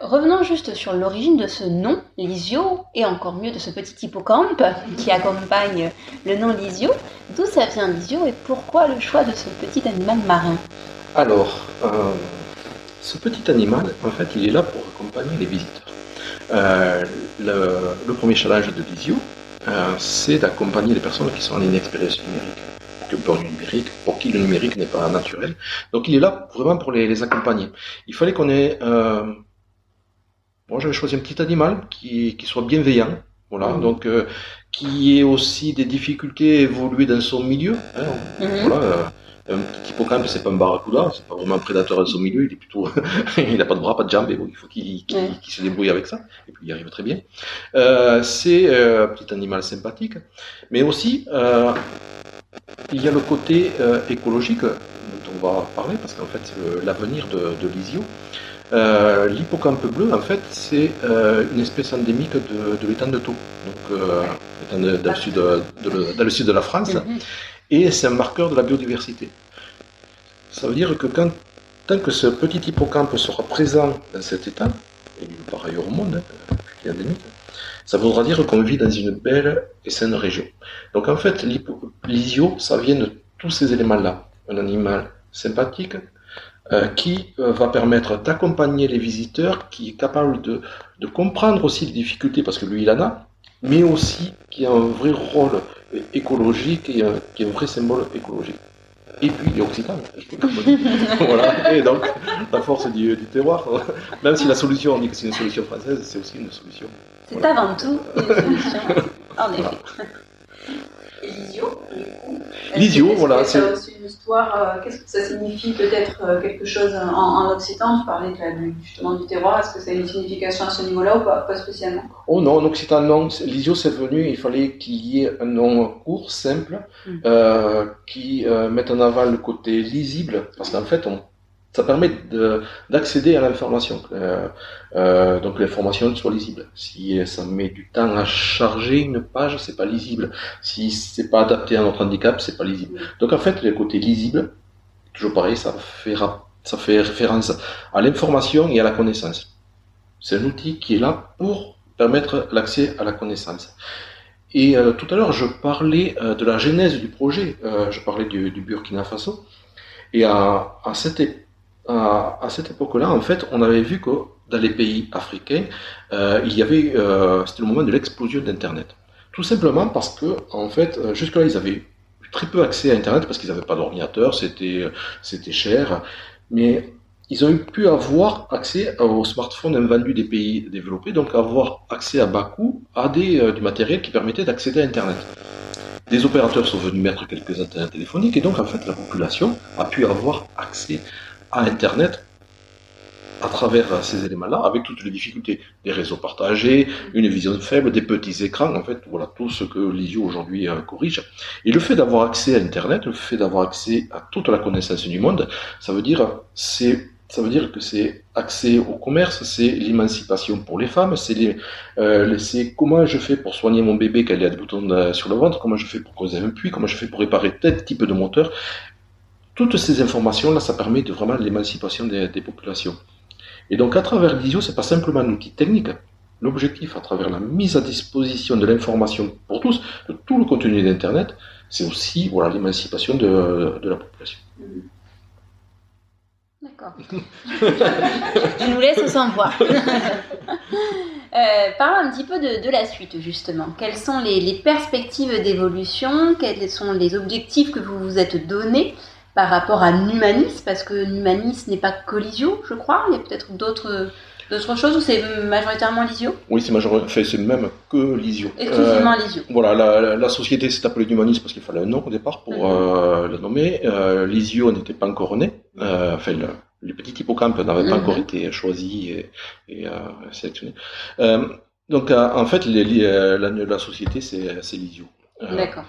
Speaker 2: Revenons juste sur l'origine de ce nom, Lysio, et encore mieux de ce petit hippocampe qui accompagne le nom Lysio. D'où ça vient Lysio et pourquoi le choix de ce petit animal marin?
Speaker 3: Alors, euh, ce petit animal, en fait, il est là pour accompagner les visiteurs. Euh, le, premier challenge de Lysio, euh, c'est d'accompagner les personnes qui sont en inexpérience numérique du numérique, pour qui le numérique n'est pas naturel. Donc il est là vraiment pour les, accompagner. Il fallait qu'on ait moi, j'avais choisi un petit animal qui, qui soit bienveillant, voilà, mmh. donc euh, qui ait aussi des difficultés à évoluer dans son milieu. Hein, mmh. voilà, euh, un petit hippocampe, c'est pas un barracuda, c'est pas vraiment un prédateur dans son milieu, il est plutôt, il n'a pas de bras, pas de jambes, et bon, il faut qu'il se débrouille avec ça, et puis il arrive très bien. Euh, c'est euh, un petit animal sympathique, mais aussi il y a le côté écologique dont on va parler, parce qu'en fait c'est l'avenir de, de l'Isio. Euh, L'hippocampe bleu, en fait, c'est euh, une espèce endémique de, de l'étang de Thau, donc euh, dans, le sud de, dans le sud de la France, mhm. et c'est un marqueur de la biodiversité. Ça veut dire que quand tant que ce petit hippocampe sera présent dans cet état, et par ailleurs au monde, hein, qui est endémique, ça voudra dire qu'on vit dans une belle et saine région. Donc en fait, l'isio, ça vient de tous ces éléments-là. Un animal sympathique, qui euh, va permettre d'accompagner les visiteurs, qui est capable de, de, comprendre aussi les difficultés, parce que lui il en a, mais aussi qui a un vrai rôle écologique et qui est un vrai symbole écologique. Et puis il est occitan. voilà. Et donc la force du, du, terroir, même si la solution, on dit que c'est une solution française, c'est aussi une solution.
Speaker 2: C'est avant tout une solution, en effet. L'isio,
Speaker 3: L'isio, voilà.
Speaker 4: C'est une histoire. Euh, qu'est-ce que ça signifie peut-être euh, quelque chose en, en, occitan? Tu parlais de justement du terroir. Est-ce que ça a une signification à ce niveau-là ou pas, pas spécialement?
Speaker 3: Oh non, en occitan non. L'isio c'est venu. Il fallait qu'il y ait un nom court, simple, mm. euh, qui euh, mette en avant le côté lisible, parce qu'en fait on ça permet d'accéder à l'information, euh, euh, donc l'information soit lisible. Si ça met du temps à charger une page, c'est pas lisible. Si c'est pas adapté à notre handicap, c'est pas lisible. Donc en fait, le côté lisible, toujours pareil, ça fait, ça fait référence à l'information et à la connaissance. C'est un outil qui est là pour permettre l'accès à la connaissance. Et euh, tout à l'heure, je parlais de la genèse du projet, je parlais du, du Burkina Faso, et à, à cette époque, à, cette époque-là, en fait, on avait vu que dans les pays africains, euh, il y avait, euh, c'était le moment de l'explosion d'Internet. Tout simplement parce que, en fait, euh, jusque-là, ils avaient très peu accès à Internet parce qu'ils n'avaient pas d'ordinateur, c'était, c'était cher, mais ils ont pu avoir accès aux smartphones invendus des pays développés, donc avoir accès à bas coût à des, du matériel qui permettait d'accéder à Internet. Des opérateurs sont venus mettre quelques antennes téléphoniques et donc en fait la population a pu avoir accès à Internet à travers ces éléments-là, avec toutes les difficultés des réseaux partagés, une vision faible, des petits écrans, en fait, voilà tout ce que l'ISIO aujourd'hui euh, corrige. Et le fait d'avoir accès à Internet, le fait d'avoir accès à toute la connaissance du monde, ça veut dire c'est ça veut dire que c'est accès au commerce, c'est l'émancipation pour les femmes, c'est euh, comment je fais pour soigner mon bébé il a des boutons euh, sur le ventre, comment je fais pour causer un puits, comment je fais pour réparer tel type de moteur. Toutes ces informations-là, ça permet de vraiment l'émancipation des, populations. Et donc, à travers l'ISIO, c'est pas simplement un outil technique. L'objectif, à travers la mise à disposition de l'information pour tous, de tout le contenu d'Internet, c'est aussi voilà l'émancipation de, la population.
Speaker 2: D'accord. Je nous laisse sans voix. Euh, parlons un petit peu de, la suite, justement. Quelles sont les, les perspectives d'évolution? Quels sont les objectifs que vous vous êtes donnés? Par rapport à Numanis, parce que Numanis n'est pas collisio, je crois. Il y a peut-être d'autres d'autres choses ou c'est majoritairement Lisio?
Speaker 3: Oui, c'est majoritairement, c'est même que Lisio.
Speaker 2: Exclusivement euh, Lisio.
Speaker 3: Voilà, la, la société s'est appelée Numanis parce qu'il fallait un nom au départ pour mhm. euh, la nommer. Euh, Lisio n'était pas encore né. Euh, enfin, le, les petits hippocampes n'avaient pas mhm. encore été choisis et, et euh, sélectionnés. Euh, donc, en fait, les, la, la, société, c'est Lisio.
Speaker 2: D'accord.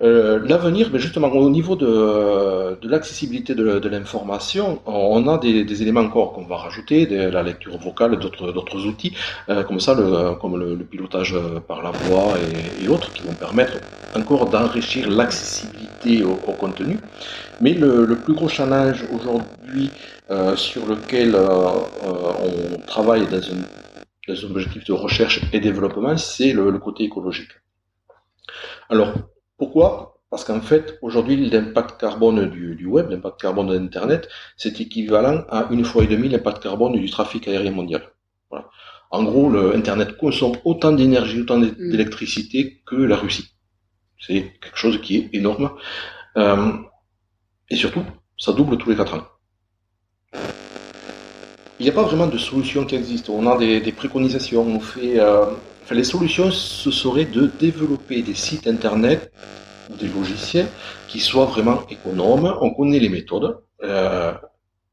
Speaker 3: Euh, L'avenir, ben justement, au niveau de, de l'accessibilité de, l'information, on a des, des, éléments encore qu'on va rajouter, de la lecture vocale, d'autres outils, euh, comme ça, le, comme le, le, pilotage par la voix et, et, autres, qui vont permettre encore d'enrichir l'accessibilité au, au, contenu. Mais le, le plus gros challenge aujourd'hui euh, sur lequel euh, euh, on travaille dans un, dans un objectif de recherche et développement, c'est le, le côté écologique. Alors, pourquoi? Parce qu'en fait, aujourd'hui, l'impact carbone du, web, l'impact carbone de l'Internet, c'est équivalent à une fois et demie l'impact carbone du trafic aérien mondial. Voilà. En gros, l'Internet consomme autant d'énergie, autant mm. d'électricité que la Russie. C'est quelque chose qui est énorme. Euh, et surtout, ça double tous les quatre ans. Il n'y a pas vraiment de solution qui existe. On a des, préconisations, on fait euh, les solutions, ce serait de développer des sites internet ou des logiciels qui soient vraiment économes. On connaît les méthodes, euh,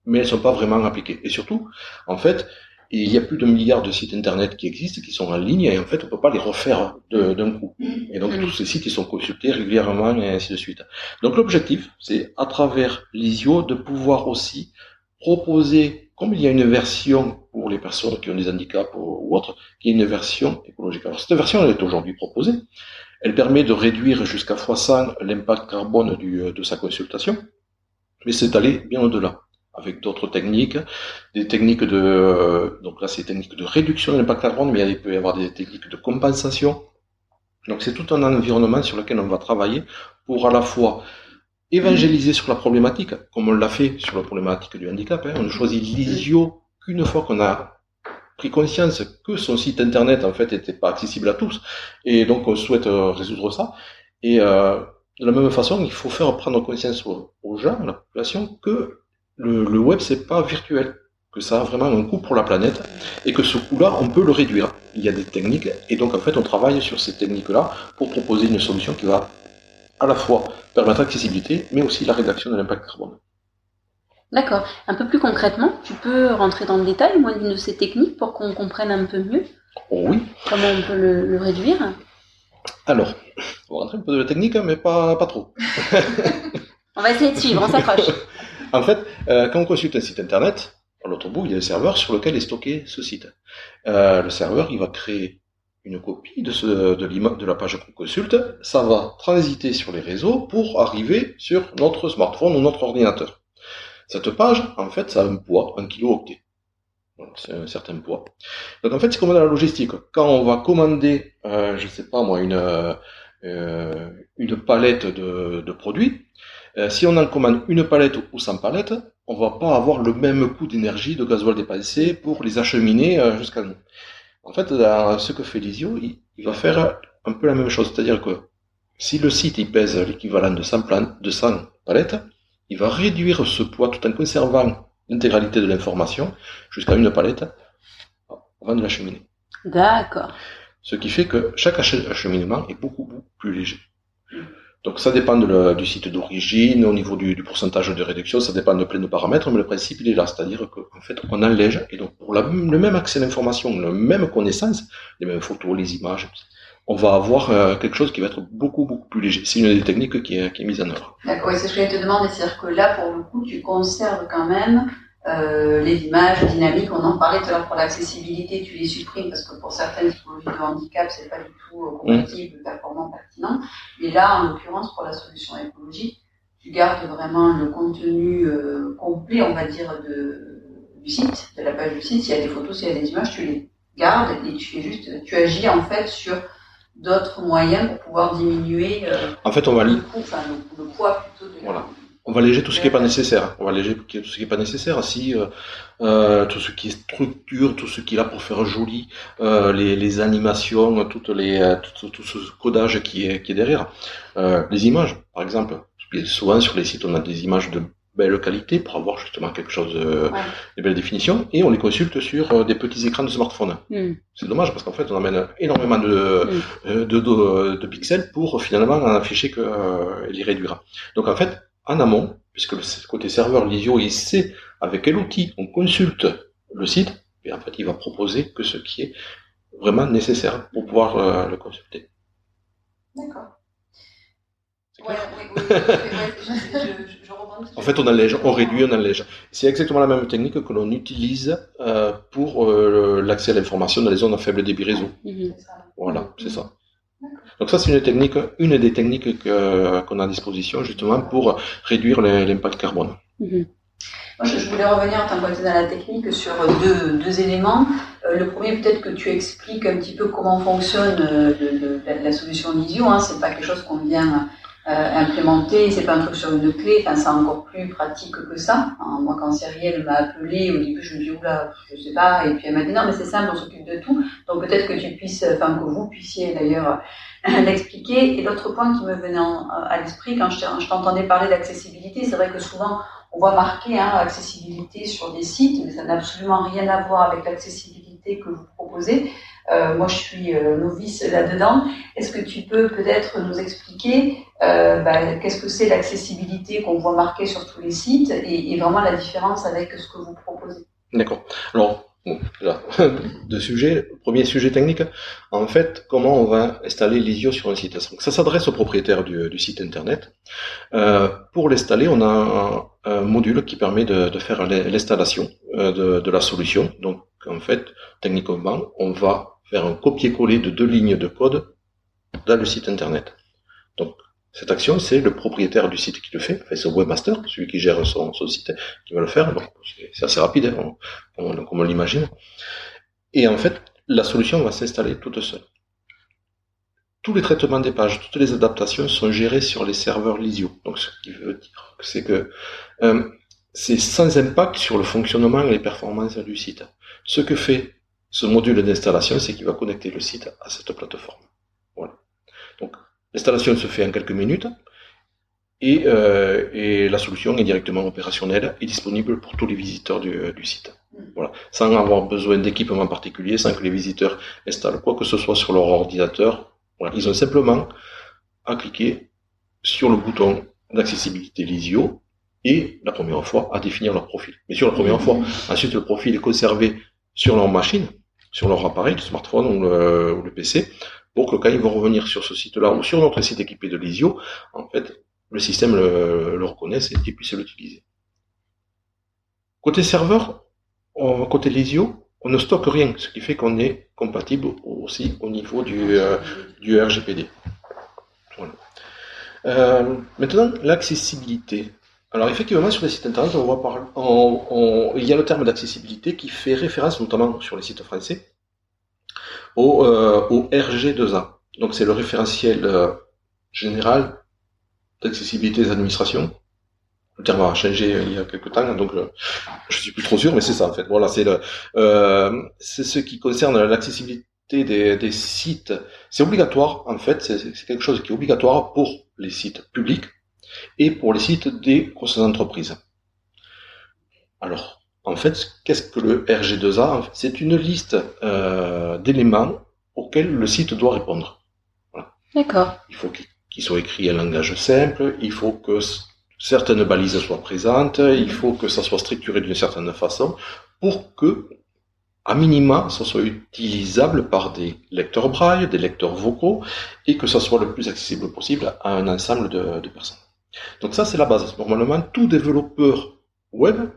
Speaker 3: mais elles ne sont pas vraiment appliquées. Et surtout, en fait, il y a plus d'un milliard de sites internet qui existent, qui sont en ligne, et en fait, on peut pas les refaire d'un coup. Et donc, tous ces sites, ils sont consultés régulièrement, et ainsi de suite. Donc, l'objectif, c'est, à travers l'ISIO, de pouvoir aussi proposer, comme il y a une version pour les personnes qui ont des handicaps ou, autres, qui est une version écologique. Alors cette version, elle est aujourd'hui proposée. Elle permet de réduire jusqu'à x100 l'impact carbone du, de sa consultation, mais c'est aller bien au-delà. avec d'autres techniques, des techniques de, donc là c'est des techniques de réduction de l'impact carbone, mais il peut y avoir des techniques de compensation. Donc c'est tout un environnement sur lequel on va travailler pour à la fois évangéliser sur la problématique, comme on l'a fait sur la problématique du handicap. Hein. On choisit l'ISIO qu'une fois qu'on a pris conscience que son site internet en fait n'était pas accessible à tous, et donc on souhaite euh, résoudre ça. Et euh, de la même façon, il faut faire prendre conscience aux, gens, à la population, que le, le web c'est pas virtuel, que ça a vraiment un coût pour la planète, et que ce coût-là on peut le réduire. Il y a des techniques, et donc en fait on travaille sur ces techniques-là pour proposer une solution qui va à la fois permettre l'accessibilité, mais aussi la rédaction de l'impact carbone.
Speaker 5: D'accord. Un peu plus concrètement, tu peux rentrer dans le détail, moi, d'une de ces techniques pour qu'on comprenne un peu mieux
Speaker 3: oh Oui.
Speaker 5: Comment on peut le, réduire
Speaker 3: Alors, on va rentrer un peu de la technique, mais pas, pas trop.
Speaker 5: on va essayer de suivre, on s'accroche.
Speaker 3: en fait, euh, quand on consulte un site internet, à l'autre bout, il y a un serveur sur lequel est stocké ce site. Euh, le serveur, il va créer une copie de, la page qu'on consulte, ça va transiter sur les réseaux pour arriver sur notre smartphone ou notre ordinateur. Cette page, en fait, ça a un poids, un kilo-octet. C'est un certain poids. Donc en fait, c'est comme dans la logistique. Quand on va commander, euh, je sais pas moi, une, euh, une palette de, produits, euh, si on en commande une palette ou 100 palettes, on va pas avoir le même coût d'énergie, de gasoil dépensé pour les acheminer jusqu'à nous. En fait, ce que fait Lisio, il, va faire un peu la même chose. C'est-à-dire que si le site il pèse l'équivalent de 100, de 100 palettes, il va réduire ce poids tout en conservant l'intégralité de l'information jusqu'à une palette avant de l'acheminer.
Speaker 5: D'accord.
Speaker 3: Ce qui fait que chaque acheminement est beaucoup, beaucoup plus léger. Donc ça dépend du site d'origine, au niveau du, pourcentage de réduction, ça dépend de plein de paramètres, mais le principe il est là, c'est-à-dire qu'en fait on allège, et donc pour le même accès à l'information, la même connaissance, les mêmes photos, les images, on va avoir euh, quelque chose qui va être beaucoup beaucoup plus léger. C'est une des techniques qui est, qui est mise en œuvre.
Speaker 5: D'accord, et c'est ce que je te demander, c'est-à-dire que là pour le coup tu conserves quand même euh, les images dynamiques, on en parlait tout à l'heure pour l'accessibilité, tu les supprimes parce que pour certaines typologies de handicap, c'est pas du tout euh, compatible, performant, pertinent. Mais là, en l'occurrence, pour la solution écologique, tu gardes vraiment le contenu euh, complet, on va dire, de, du site, de la page du site. S'il y a des photos, s'il y a des images, tu les gardes et tu fais juste, tu agis en fait sur d'autres moyens pour pouvoir diminuer
Speaker 3: en fait, on va
Speaker 5: le, coût, enfin, le, poids plutôt de
Speaker 3: voilà on va alléger tout ce qui est pas nécessaire. On va alléger tout ce qui est pas nécessaire. Si euh, euh, tout ce qui est structure, tout ce qui est là pour faire joli, euh, les, les, animations, toutes les euh, tout, tout, ce codage qui est qui est derrière. Euh, les images, par exemple. Souvent sur les sites, on a des images de belle qualité pour avoir justement quelque chose de, de belle définition et on les consulte sur des petits écrans de smartphone. Hmm. C'est dommage parce qu'en fait on amène énormément de, hmm. de, de, de, pixels pour finalement en afficher que les réduira. Donc en fait en amont, puisque le côté serveur Lisio, il sait avec quel outil on consulte le site, et en fait, il va proposer que ce qui est vraiment nécessaire pour pouvoir euh, le consulter.
Speaker 5: D'accord.
Speaker 3: en fait, on allège, on réduit, on allège. C'est exactement la même technique que l'on utilise euh, pour euh, l'accès à l'information dans les zones à faible débit réseau. Mhm. Voilà, c'est ça. Donc ça, c'est une technique, une des techniques qu'on a à disposition justement pour réduire l'impact carbone.
Speaker 5: Mhm. Moi, je, voulais revenir en tant que dans la technique sur deux, deux éléments. Euh, le premier, peut-être que tu expliques un petit peu comment fonctionne euh, la solution Lisio. Hein. C'est pas quelque chose qu'on vient euh, implémenter, c'est pas un truc sur une clé. Enfin, c'est encore plus pratique que ça. Hein, moi, quand Cyrielle m'a appelé, au début, je me dis oula, je sais pas. Et puis elle m'a dit non, mais c'est simple, on s'occupe de tout. Donc peut-être que tu puisses, enfin que vous puissiez d'ailleurs l'expliquer. Et l'autre point qui me venait à l'esprit quand je t'entendais parler d'accessibilité, c'est vrai que souvent on voit marquer hein, accessibilité sur des sites, mais ça n'a absolument rien à voir avec l'accessibilité que vous proposez. Euh, moi, je suis euh, novice là-dedans. Est-ce que tu peux peut-être nous expliquer euh, bah, qu'est-ce que c'est l'accessibilité qu'on voit marquer sur tous les sites et, vraiment la différence avec ce que vous proposez?
Speaker 3: D'accord. Alors, deux sujets. Premier sujet technique, en fait, comment on va installer l'ISIO sur un site? Donc, ça s'adresse au propriétaire du, site internet. Pour l'installer, on a un, module qui permet de, faire l'installation de, la solution. Donc, en fait, techniquement, on va faire un copier-coller de deux lignes de code dans le site internet. Donc, Cette action, c'est le propriétaire du site qui le fait, enfin, c'est le webmaster, celui qui gère son, site, qui va le faire. Donc, c'est assez rapide, hein, comme on l'imagine. Et en fait, la solution va s'installer toute seule. Tous les traitements des pages, toutes les adaptations sont gérées sur les serveurs Lisio. Donc, ce qui veut dire c'est que euh, c'est sans impact sur le fonctionnement et les performances du site. Ce que fait ce module d'installation, c'est qu'il va connecter le site à cette plateforme. Voilà. Donc, l'installation se fait en quelques minutes et, euh, la solution est directement opérationnelle et disponible pour tous les visiteurs du, du site. Voilà. Sans avoir besoin d'équipement particulier, sans que les visiteurs installent quoi que ce soit sur leur ordinateur. Voilà. Ils ont simplement à cliquer sur le bouton d'accessibilité Lisio et la première fois à définir leur profil. Mais sur la première fois, ensuite le profil est conservé sur leur machine, sur leur appareil, le smartphone ou le, PC, pour que quand ils vont revenir sur ce site-là ou sur notre site équipé de Lisio, en fait, le système le, reconnaisse et puisse l'utiliser. Côté serveur, côté Lisio, on ne stocke rien, ce qui fait qu'on est compatible aussi au niveau du, euh, RGPD. Euh, maintenant, l'accessibilité. Alors effectivement, sur les sites internet, on voit par, il y a le terme d'accessibilité qui fait référence, notamment sur les sites français, au, euh, au RG2A. Donc c'est le référentiel euh, général d'accessibilité des administrations. Le terme a changé il y a quelques temps, donc euh, je suis plus trop sûr, mais c'est ça en fait. Voilà, c'est le, euh, c'est ce qui concerne l'accessibilité des sites. C'est obligatoire en fait, c'est quelque chose qui est obligatoire pour les sites publics et pour les sites des grosses entreprises. Alors, en fait, qu'est-ce que le RG2A C'est une liste euh, d'éléments auxquels le site doit répondre.
Speaker 1: Voilà. D'accord.
Speaker 3: Il faut qu'il soit écrit en langage simple, il faut que certaines balises soient présentes, il faut que ça soit structuré d'une certaine façon pour que, à minima, ça soit utilisable par des lecteurs braille, des lecteurs vocaux, et que ça soit le plus accessible possible à un ensemble de personnes. Donc ça, c'est la base. Normalement, tout développeur web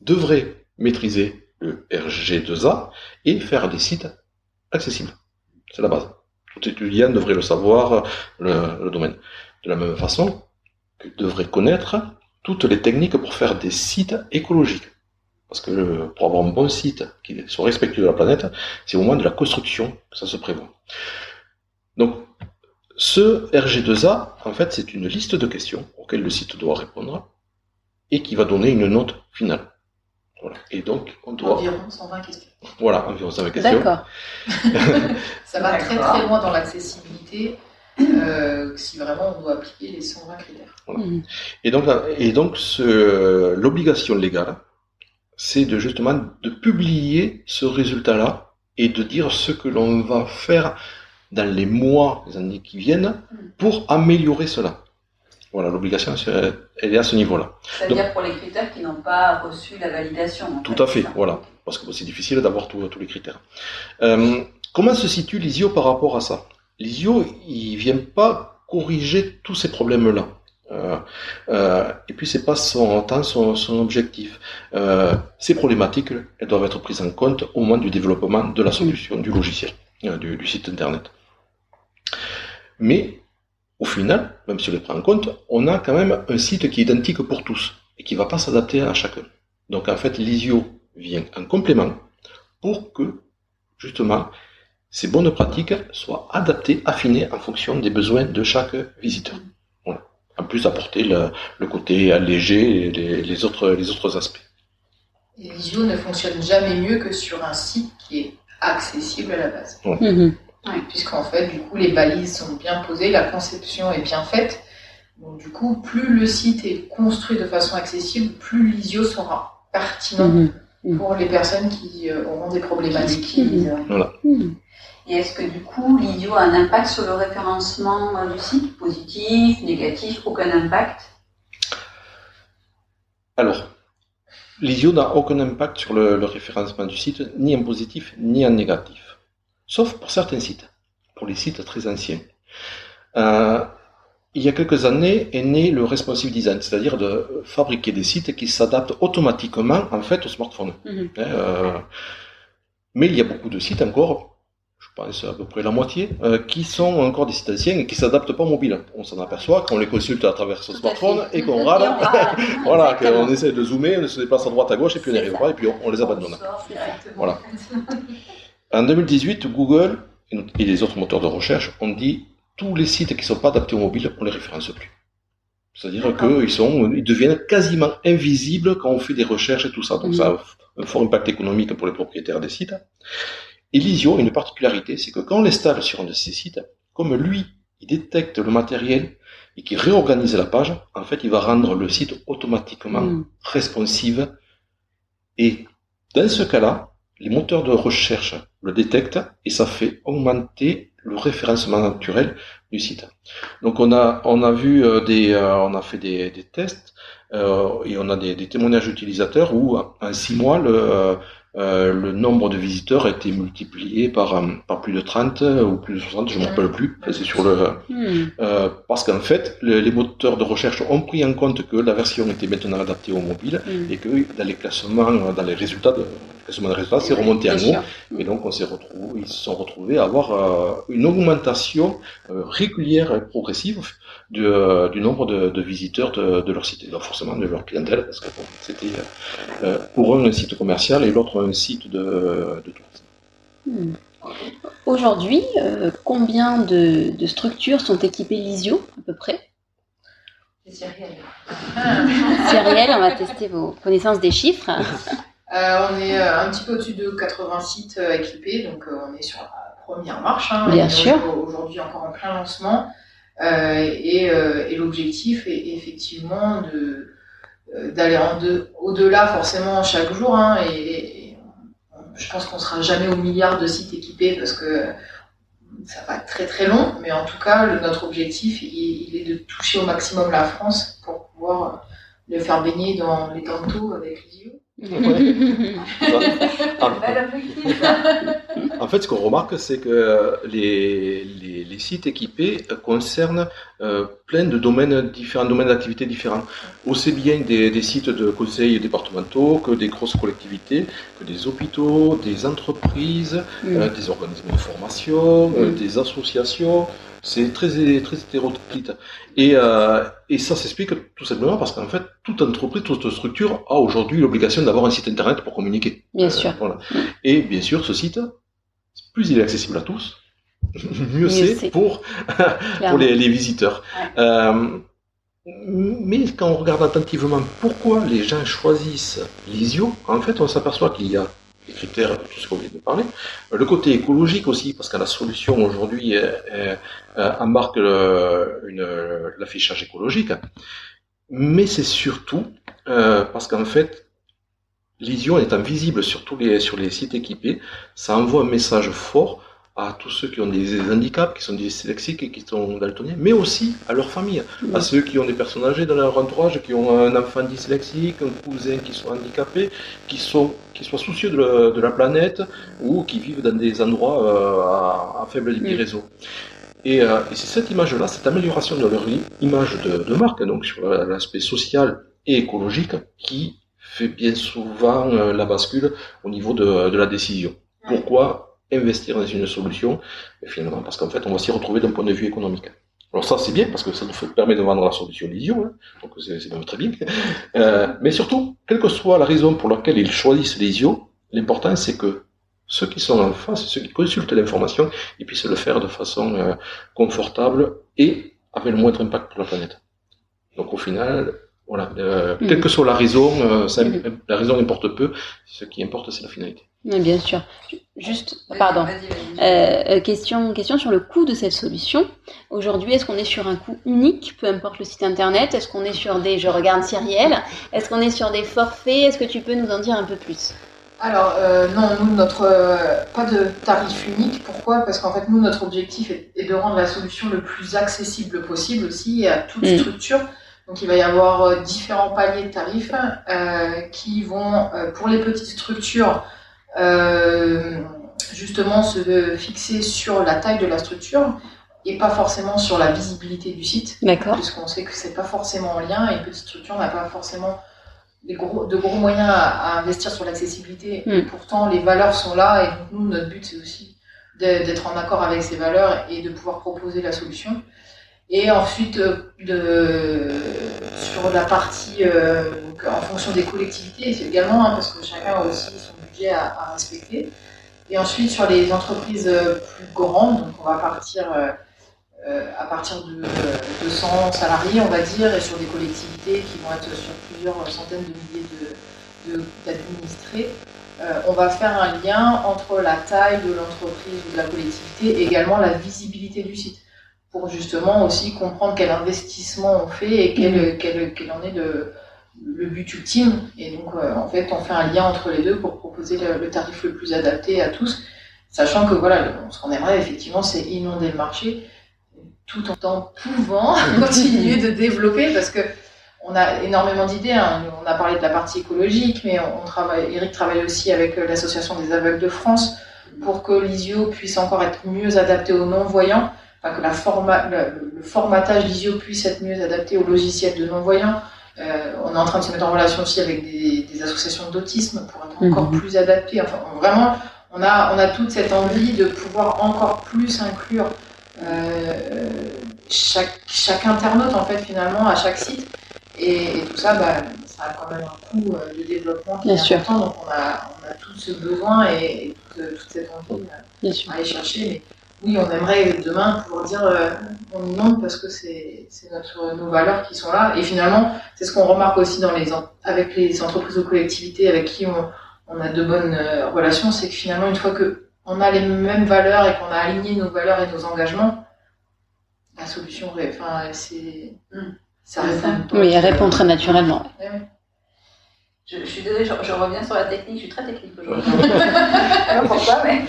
Speaker 3: devrait maîtriser le RG2A et faire des sites accessibles. C'est la base. Tout étudiant devrait le savoir, le, domaine. De la même façon que devrait connaître toutes les techniques pour faire des sites écologiques. Parce que pour avoir un bon site qui soit respectueux de la planète, c'est au moment de la construction que ça se prévoit. Donc, ce RG2A, en fait, c'est une liste de questions auxquelles le site doit répondre et qui va donner une note finale. Voilà. Et donc, on doit.
Speaker 4: Environ 120 questions.
Speaker 3: Voilà, environ 120 questions.
Speaker 1: D'accord.
Speaker 4: Ça va très très loin dans l'accessibilité. Euh, si vraiment on doit appliquer les 120 critères.
Speaker 3: Mmh. Et donc, et donc l'obligation légale, c'est de justement de publier ce résultat-là et de dire ce que l'on va faire dans les mois, les années qui viennent, pour améliorer cela. Voilà, l'obligation, elle est à ce niveau-là.
Speaker 1: C'est-à-dire pour les critères qui n'ont pas reçu la validation.
Speaker 3: tout à fait, voilà, parce que c'est difficile d'avoir tous les critères. Euh, comment se situe l'ISIO par rapport à ça? L'ISIO, il vient pas corriger tous ces problèmes-là. Euh, euh, et puis c'est pas son temps, son, son objectif. Ces problématiques, elles doivent être prises en compte au moment du développement de la solution, du logiciel, du, du site internet. Mais au final, même si on les prend en compte, on a quand même un site qui est identique pour tous et qui ne va pas s'adapter à chacun. Donc en fait, l'ISIO vient en complément pour que justement ces bonnes pratiques soient adaptées, affinées en fonction des besoins de chaque visiteur. En plus apporter le, côté allégé et les, autres, les autres aspects.
Speaker 4: L'ISIO ne fonctionne jamais mieux que sur un site qui est accessible à la base. Mhm. Puisqu'en fait, du coup, les balises sont bien posées, la conception est bien faite. Donc, du coup, plus le site est construit de façon accessible, plus l'ISIO sera pertinent mhm. Mhm. pour les personnes qui euh, auront des problématiques.
Speaker 1: Mhm. Et est-ce que du coup, l'ISIO a un impact sur le référencement euh, du site? Positif, négatif, aucun impact?
Speaker 3: Alors, l'ISIO n'a aucun impact sur le référencement du site, ni en positif, ni en négatif sauf pour certains sites, pour les sites très anciens. Euh, il y a quelques années est né le responsive design, c'est-à-dire de fabriquer des sites qui s'adaptent automatiquement en fait au smartphone. Mhm. Hein, euh, mais il y a beaucoup de sites encore, je pense à peu près la moitié, euh, qui sont encore des sites anciens et qui s'adaptent pas au mobile. On s'en aperçoit quand on les consulte à travers son smartphone et qu'on râle. voilà, qu'on essaie de zoomer, on se déplace à droite à gauche et puis on n'y arrive pas et puis on, les abandonne. Voilà. En 2018, Google et les autres moteurs de recherche ont dit tous les sites qui ne sont pas adaptés au mobile, on les référence plus. C'est-à-dire qu'ils sont, ils deviennent quasiment invisibles quand on fait des recherches et tout ça. Donc mm. ça a un fort impact économique pour les propriétaires des sites. Et Lisio a une particularité, c'est que quand on l'installe sur un de ces sites, comme lui, il détecte le matériel et qu'il réorganise la page, en fait, il va rendre le site automatiquement mm. responsive. Et dans ce cas-là, les moteurs de recherche le détectent et ça fait augmenter le référencement naturel du site. Donc on a on a vu euh, des euh, on a fait des, des tests euh, et on a des, des témoignages d'utilisateurs où en six mois le euh, le nombre de visiteurs a été multiplié par, par plus de 30 ou plus de 60, je ne me rappelle plus. C'est sur le euh, parce qu'en fait, les moteurs de recherche ont pris en compte que la version était maintenant adaptée au mobile hmm. et que dans les classements, dans les résultats de, classement de résultats, c'est remonté à nous. Et donc, on s'est retrouvé, ils se sont retrouvés à avoir euh, une augmentation régulière et progressive du, du nombre de, de visiteurs de, de, leur site, et donc forcément de leur clientèle, parce que bon, c'était pour un site commercial et l'autre site de, de tourisme.
Speaker 2: Hmm. Aujourd'hui, euh, combien de, de, structures sont équipées Lisio à peu près?
Speaker 4: Cyrielle.
Speaker 2: Cyrielle, on va tester vos connaissances des chiffres.
Speaker 4: Euh, on est euh, un petit peu au-dessus de 80 sites équipés, donc on est sur la première marche. Hein,
Speaker 2: Bien sûr.
Speaker 4: Aujourd'hui encore en plein lancement. et, et l'objectif est effectivement de d'aller au-delà forcément chaque jour hein, et, je pense qu'on sera jamais au milliard de sites équipés parce que ça va être très très long, mais en tout cas, notre objectif, il, est de toucher au maximum la France pour pouvoir le faire baigner dans les tantôt avec les yeux.
Speaker 3: En fait, ce qu'on remarque, c'est que les, les, sites équipés concernent euh, plein de domaines différents, domaines d'activité différents. Aussi bien des, des, sites de conseils départementaux que des grosses collectivités, que des hôpitaux, des entreprises, mm. euh, des organismes de formation, euh, mm. des associations. C'est très, très hétéroclite. Et, euh, et ça s'explique tout simplement parce qu'en fait, toute entreprise, toute structure a aujourd'hui l'obligation d'avoir un site internet pour communiquer.
Speaker 2: Bien sûr.
Speaker 3: Voilà. Et bien sûr, ce site, plus il est accessible à tous, mieux, c'est pour, pour les, les visiteurs. Euh, mais quand on regarde attentivement pourquoi les gens choisissent l'ISIO, en fait, on s'aperçoit qu'il y a critères, tout ce qu'on vient de parler. Le côté écologique aussi, parce que la solution aujourd'hui embarque l'affichage écologique. Mais c'est surtout euh, parce qu'en fait, l'ision étant visible sur tous les, sur les sites équipés, ça envoie un message fort à tous ceux qui ont des handicaps, qui sont dyslexiques et qui sont daltoniens, mais aussi à leur famille, à ceux qui ont des personnes âgées dans leur entourage, qui ont un enfant dyslexique, un cousin qui soit handicapé, qui, sont, qui soient soucieux de la, planète ou qui vivent dans des endroits euh, à, faible débit réseau. Et, euh, et c'est cette image-là, cette amélioration de leur image de, de marque, donc sur l'aspect social et écologique, qui fait bien souvent euh, la bascule au niveau de, de la décision. Pourquoi investir dans une solution, finalement, parce qu'en fait, on va s'y retrouver d'un point de vue économique. Alors ça, c'est bien, parce que ça nous permet de vendre la solution Lisio, hein, donc c'est même très bien. Euh, mais surtout, quelle que soit la raison pour laquelle ils choisissent Lisio, l'important, c'est que ceux qui sont en face, ceux qui consultent l'information, ils puissent le faire de façon euh, confortable et avec le moindre impact pour la planète. Donc au final, voilà, euh, quelle que soit la raison, ça, la raison importe peu, ce qui importe, c'est la finalité.
Speaker 2: Bien sûr. Juste, pardon. Euh, question, question sur le coût de cette solution. Aujourd'hui, est-ce qu'on est sur un coût unique, peu importe le site internet? Est-ce qu'on est sur des, je regarde Cyrielle, est-ce qu'on est sur des forfaits? Est-ce que tu peux nous en dire un peu plus?
Speaker 4: Alors non, nous notre pas de tarif unique. Pourquoi? Parce qu'en fait nous notre objectif est, de rendre la solution le plus accessible possible aussi à toute mm. structure. Donc il va y avoir euh, différents paliers de tarifs euh, qui vont, euh, pour les petites structures, justement se fixer sur la taille de la structure et pas forcément sur la visibilité du site.
Speaker 2: D'accord.
Speaker 4: Puisqu'on sait que c'est pas forcément en lien et une petite structure n'a pas forcément gros, de gros moyens à, investir sur l'accessibilité. Hmm. Pourtant, les valeurs sont là et donc nous, notre but, c'est aussi d'être en accord avec ces valeurs et de pouvoir proposer la solution. Et ensuite, de, sur la partie en fonction des collectivités également, hein, parce que chacun a aussi son budget à, à, respecter. Et ensuite, sur les entreprises plus grandes, donc on va partir euh, à partir de 200 euh, salariés, on va dire, et sur des collectivités qui vont être sur plusieurs centaines de milliers d'administrés. De, euh, on va faire un lien entre la taille de l'entreprise ou de la collectivité et également la visibilité du site, pour justement aussi comprendre quel investissement on fait et quel, mmh. quel, en est le, le, but ultime. Et donc, en fait, on fait un lien entre les deux pour proposer le, le tarif le plus adapté à tous, sachant que voilà, ce qu'on aimerait effectivement, c'est inonder le marché tout en pouvant continuer de développer parce que on a énormément d'idées. Hein. On a parlé de la partie écologique, mais on, travaille. Eric travaille aussi avec euh, l'association des aveugles de France pour que l'ISIO puisse encore être mieux adapté aux non-voyants, enfin que la forma, le, formatage l'ISIO puisse être mieux adapté aux logiciels de non-voyants. Euh, on est en train de se mettre en relation aussi avec des, des associations d'autisme pour être encore mhm. plus adapté. Enfin, vraiment, on a, on a toute cette envie de pouvoir encore plus inclure euh, chaque, chaque internaute, en fait, finalement, à chaque site. Et, tout ça, bah, ça a quand même un coût euh, de développement qui est important. Donc, on a, on a tout ce besoin et, toute, cette envie euh, à aller chercher. Mais oui, on aimerait demain pouvoir dire on nous demande parce que c'est nos valeurs qui sont là. Et finalement, c'est ce qu'on remarque aussi dans les, avec les entreprises ou collectivités avec qui on, on a de bonnes relations, c'est que finalement, une fois que on a les mêmes valeurs et qu'on a aligné nos valeurs et nos engagements, la solution, enfin, c'est,
Speaker 1: hmm. ça répond. Oui, elle répond très naturellement.
Speaker 5: Je, suis désolée, je, reviens sur la technique, je suis très technique aujourd'hui. Alors pourquoi, mais...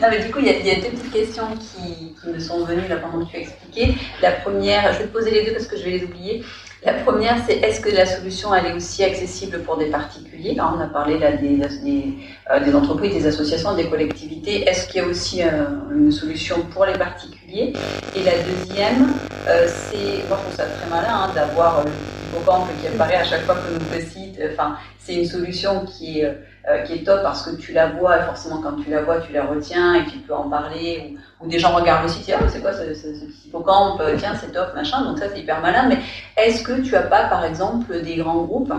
Speaker 5: Non, mais du coup, il y, a, deux petites questions qui, qui, me sont venues là pendant que tu as expliqué. La première, je vais te poser les deux parce que je vais les oublier. La première, c'est est-ce que la solution elle est aussi accessible pour des particuliers Là, on a parlé là des, des, euh, des entreprises, des associations, des collectivités. Est-ce qu'il y a aussi euh, une solution pour les particuliers? Et la deuxième, euh, c'est, moi je trouve ça très malin hein, d'avoir hippocampe qui apparaît à chaque fois que nous le site. Enfin, c'est une solution qui est euh, qui est top parce que tu la vois, et forcément quand tu la vois, tu la retiens et tu peux en parler, ou, des gens regardent le site et ah, c'est quoi ce, ce, petit hippocampe, euh, tiens, c'est top, machin, donc ça c'est hyper malin. Mais est-ce que tu as pas, par exemple, des grands groupes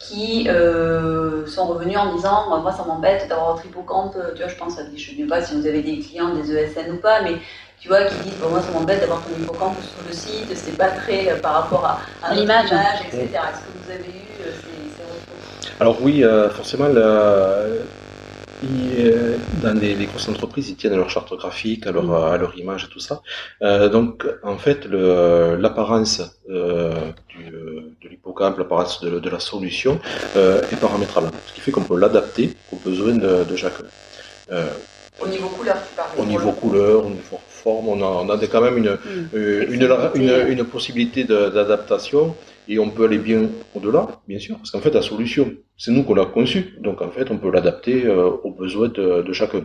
Speaker 5: qui euh, sont revenus en disant moi ça m'embête d'avoir votre hippocampe, tu vois, je pense je ne sais pas si vous avez des clients, des ESN ou pas, mais tu vois, qui disent bon, moi ça m'embête d'avoir ton hippocampe sur le site, c'est pas très par rapport à, à l'image, etc. Est-ce que vous avez eu ces
Speaker 3: alors oui, euh, forcément, euh, dans les, grosses entreprises, ils tiennent à leur charte graphique, à leur, mm. à leur image et tout ça. Euh, donc, en fait, l'apparence de l'hippocampe, l'apparence de, la solution est paramétrable. Ce qui fait qu'on peut l'adapter aux besoins de, de chacun.
Speaker 5: au niveau couleur,
Speaker 3: Au niveau couleur, au niveau forme, on a, on a quand même une, mm. une, une possibilité d'adaptation et on peut aller bien au-delà, bien sûr, parce qu'en fait, la solution, c'est nous qu'on l'a conçue. Donc, en fait, on peut l'adapter euh, aux besoins de, de chacun.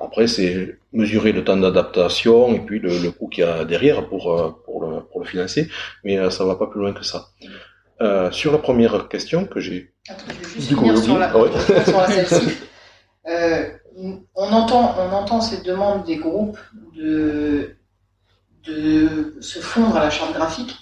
Speaker 3: Après, c'est mesurer le temps d'adaptation et puis le, le coût qu'il y a derrière pour, euh, pour, le, pour le financer. Mais euh, ça va pas plus loin que ça. Euh, sur la première question que j'ai...
Speaker 4: Attends, je vais juste finir sur la, sur la celle-ci. On, entend, on entend cette demande des groupes de, de se fondre à la charte graphique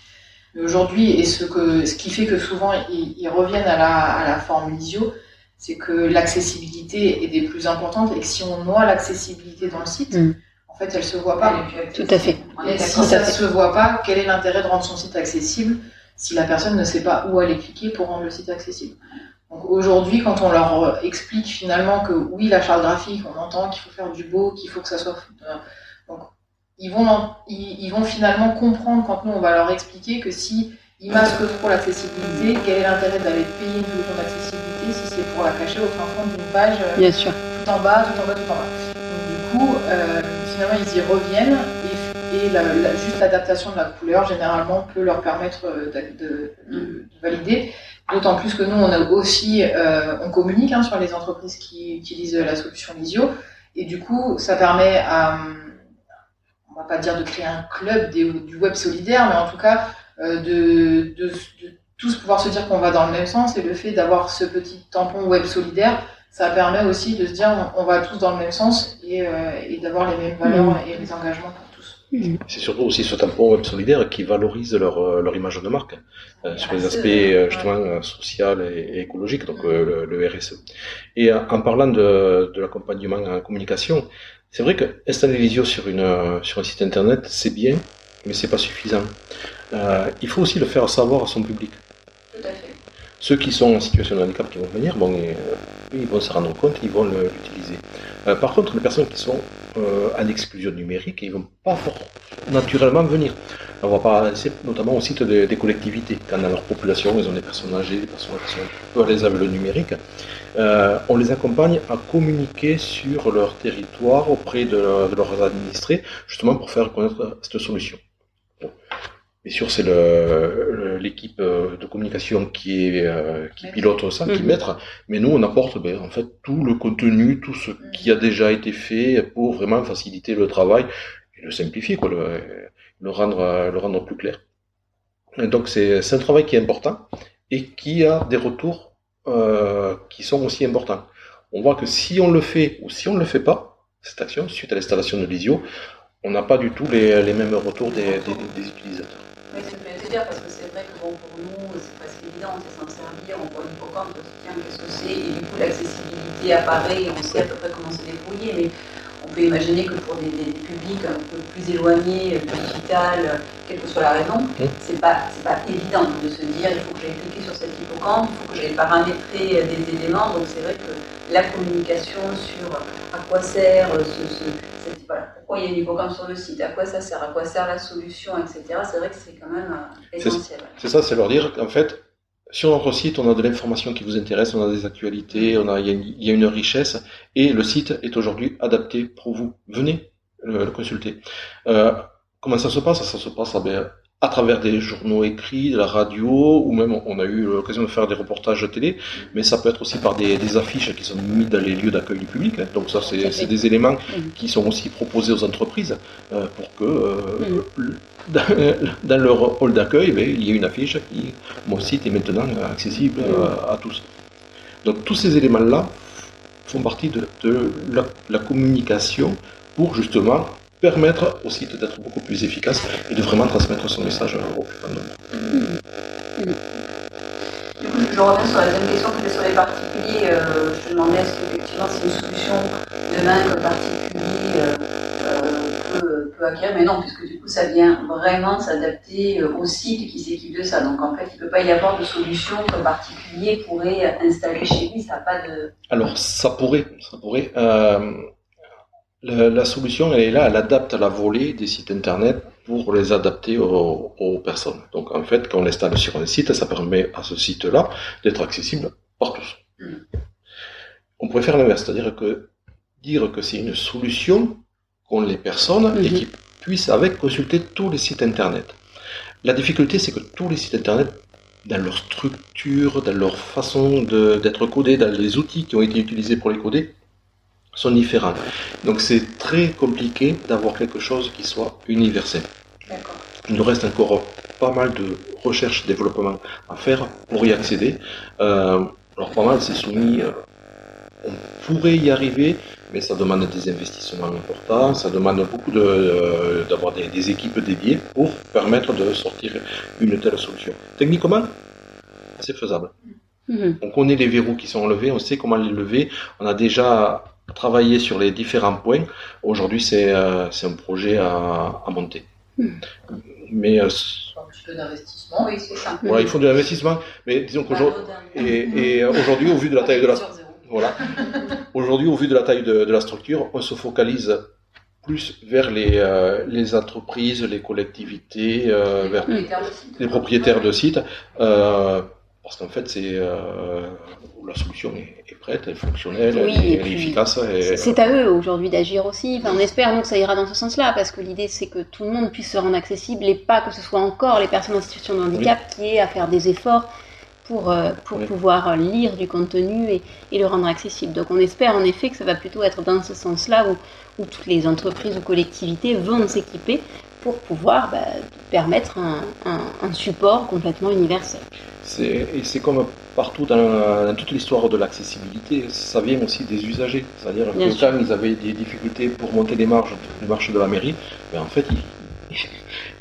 Speaker 4: aujourd'hui, et ce, que, ce qui fait que souvent ils, reviennent à la, à la forme ISIO, c'est que l'accessibilité est des plus importantes et que si on noie l'accessibilité dans le site, mm. en fait, elle se voit pas.
Speaker 1: Tout à fait.
Speaker 4: Et si ça ne se voit pas, quel est l'intérêt de rendre son site accessible si la personne ne sait pas où aller cliquer pour rendre le site accessible? Aujourd'hui, quand on leur explique finalement que oui, la charte graphique, on entend qu'il faut faire du beau, qu'il faut que ça soit ils vont, ils, vont finalement comprendre quand nous on va leur expliquer que si ils masquent trop l'accessibilité, quel est l'intérêt d'aller payer une solution d'accessibilité si c'est pour la cacher au fin fond d'une page
Speaker 1: euh, Bien sûr.
Speaker 4: tout en bas, tout en bas, tout en bas. Donc, du coup, euh, finalement ils y reviennent et, juste l'adaptation de la couleur généralement peut leur permettre euh, de, valider. D'autant plus que nous on a aussi, on communique hein, sur les entreprises qui utilisent la solution Visio et du coup ça permet à on va pas dire de créer un club du web solidaire, mais en tout cas euh, de, tous pouvoir se dire qu'on va dans le même sens et le fait d'avoir ce petit tampon web solidaire ça permet aussi de se dire on, va tous dans le même sens et, d'avoir les mêmes valeurs mmh. et les engagements.
Speaker 3: Mmh. C'est surtout aussi ce tampon web solidaire qui valorise leur, leur image de marque sur les aspects justement social et, écologique, donc le, RSE. Et en parlant de, de l'accompagnement en communication, c'est vrai que installer Lisio sur, une, sur un site internet, c'est bien, mais c'est pas suffisant. Euh, il faut aussi le faire savoir à son public.
Speaker 5: Tout à fait.
Speaker 3: Ceux qui sont en situation de handicap qui vont venir, bon, euh, ils vont se rendre compte, ils vont l'utiliser. Euh, par contre, les personnes qui sont en exclusion numérique, ils vont pas naturellement venir. On va pas, notamment au site des, collectivités, quand dans leur population, ils ont des personnes âgées, des personnes qui sont peu à l'aise le numérique. on les accompagne à communiquer sur leur territoire auprès de, de leurs administrés, justement pour faire connaître cette solution. Bien sûr, c'est l'équipe euh, de communication qui est euh, qui pilote ça, qui mhm. mettra. Mais nous, on apporte ben, en fait tout le contenu, tout ce qui a déjà été fait pour vraiment faciliter le travail et le simplifier, quoi, le, le rendre le rendre plus clair. donc c'est un travail qui est important et qui a des retours euh, qui sont aussi importants. On voit que si on le fait ou si on ne le fait pas, cette action suite à l'installation de l'ISIO, on n'a pas du tout les, les mêmes retours des, des, des utilisateurs.
Speaker 5: Oui, c'est ce que dire, parce que c'est vrai que bon, pour nous, c'est presque évident, c'est s'en servir, on voit l'hippocampe, on se dit qu'est-ce que c'est, et du coup l'accessibilité apparaît, et on sait à peu près comment se débrouiller, mais on peut imaginer que pour des, des publics un peu plus éloignés du digital, quelle que soit la raison, mmh. c'est pas, pas évident de se dire il faut que j'aille cliquer sur cet hippocampe, il faut que j'aille paramétrer des éléments, donc c'est vrai que la communication sur à quoi sert ce, ce pourquoi il y a une hippocampe sur le site, à quoi ça sert, à quoi sert la solution, etc. C'est vrai que c'est quand même euh, essentiel.
Speaker 3: C'est ça, c'est leur dire qu'en fait, sur notre site, on a de l'information qui vous intéresse, on a des actualités, on a, il, y a une, richesse, et le site est aujourd'hui adapté pour vous. Venez le, consulter. Euh, comment ça se passe? Ça se passe ben, à travers des journaux écrits, de la radio, ou même on a eu l'occasion de faire des reportages télé, mais ça peut être aussi par des, affiches qui sont mises dans les lieux d'accueil du public. Hein. Donc ça, c'est des éléments qui sont aussi proposés aux entreprises euh, pour que euh, dans, leur hall d'accueil, ben, il y ait une affiche qui, mon site est maintenant accessible à, tous. Donc tous ces éléments-là font partie de, la, la communication pour justement permettre au site d'être beaucoup plus efficace et de vraiment transmettre son message au plus grand nombre.
Speaker 5: Je reviens sur la deuxième question que sur les particuliers. Euh, je me demandais est-ce qu'effectivement c'est une solution demain que le particulier euh, euh, peut, peut, acquérir, mais non, puisque du coup ça vient vraiment s'adapter au site qui s'équipe de ça. Donc en fait, il ne peut pas y avoir de solution qu'un particulier pourrait installer chez lui. Ça n'a pas de.
Speaker 3: Alors ça pourrait, ça pourrait. La, solution, elle est là, elle adapte la volée des sites internet pour les adapter aux, personnes. Donc en fait, quand on l'installe sur un site, ça permet à ce site-là d'être accessible par tous. On pourrait faire l'inverse, c'est-à-dire que dire que c'est une solution qu'ont les personnes et mhm. qui puissent avec consulter tous les sites internet. La difficulté, c'est que tous les sites internet, dans leur structure, dans leur façon d'être codés, dans les outils qui ont été utilisés pour les coder, sont différents. Donc c'est très compliqué d'avoir quelque chose qui soit universel. Il nous reste encore pas mal de recherche, développement à faire pour y accéder. Euh, alors pas mal, c'est soumis. Euh, on pourrait y arriver, mais ça demande des investissements importants, ça demande beaucoup de, euh, d'avoir des, des, équipes dédiées pour permettre de sortir une telle solution. Techniquement, c'est faisable. Mm-hmm. On connaît les verrous qui sont enlevés, on sait comment les lever, on a déjà travailler sur les différents points. Aujourd'hui, c'est euh, un projet à, à monter. Hmm.
Speaker 5: Mais euh, un petit peu d'investissement, oui, c'est ça.
Speaker 3: Voilà, il faut de l'investissement, mais disons qu'aujourd'hui, et, et aujourd'hui, au vu de la taille de la, voilà, aujourd'hui, au vu de la taille de, de, la structure, on se focalise plus vers les, euh, les entreprises, les collectivités, euh, vers les propriétaires de sites, euh, parce qu'en fait, c'est la solution est, prête, elle est fonctionnelle, elle, est, efficace.
Speaker 2: C'est à eux aujourd'hui d'agir aussi. Enfin, on espère donc que ça ira dans ce sens-là, parce que l'idée c'est que tout le monde puisse se rendre accessible et pas que ce soit encore les personnes en situation de handicap qui aient à faire des efforts pour, euh, pour pouvoir lire du contenu et, et, le rendre accessible. Donc on espère en effet que ça va plutôt être dans ce sens-là où, où toutes les entreprises ou collectivités vont s'équiper pour pouvoir bah, permettre un, un, un support complètement universel.
Speaker 3: Et c'est comme partout dans, toute l'histoire de l'accessibilité, ça vient aussi des usagers. C'est-à-dire que quand ils avaient des difficultés pour monter les marches, les marches de la mairie, ben en fait, ils,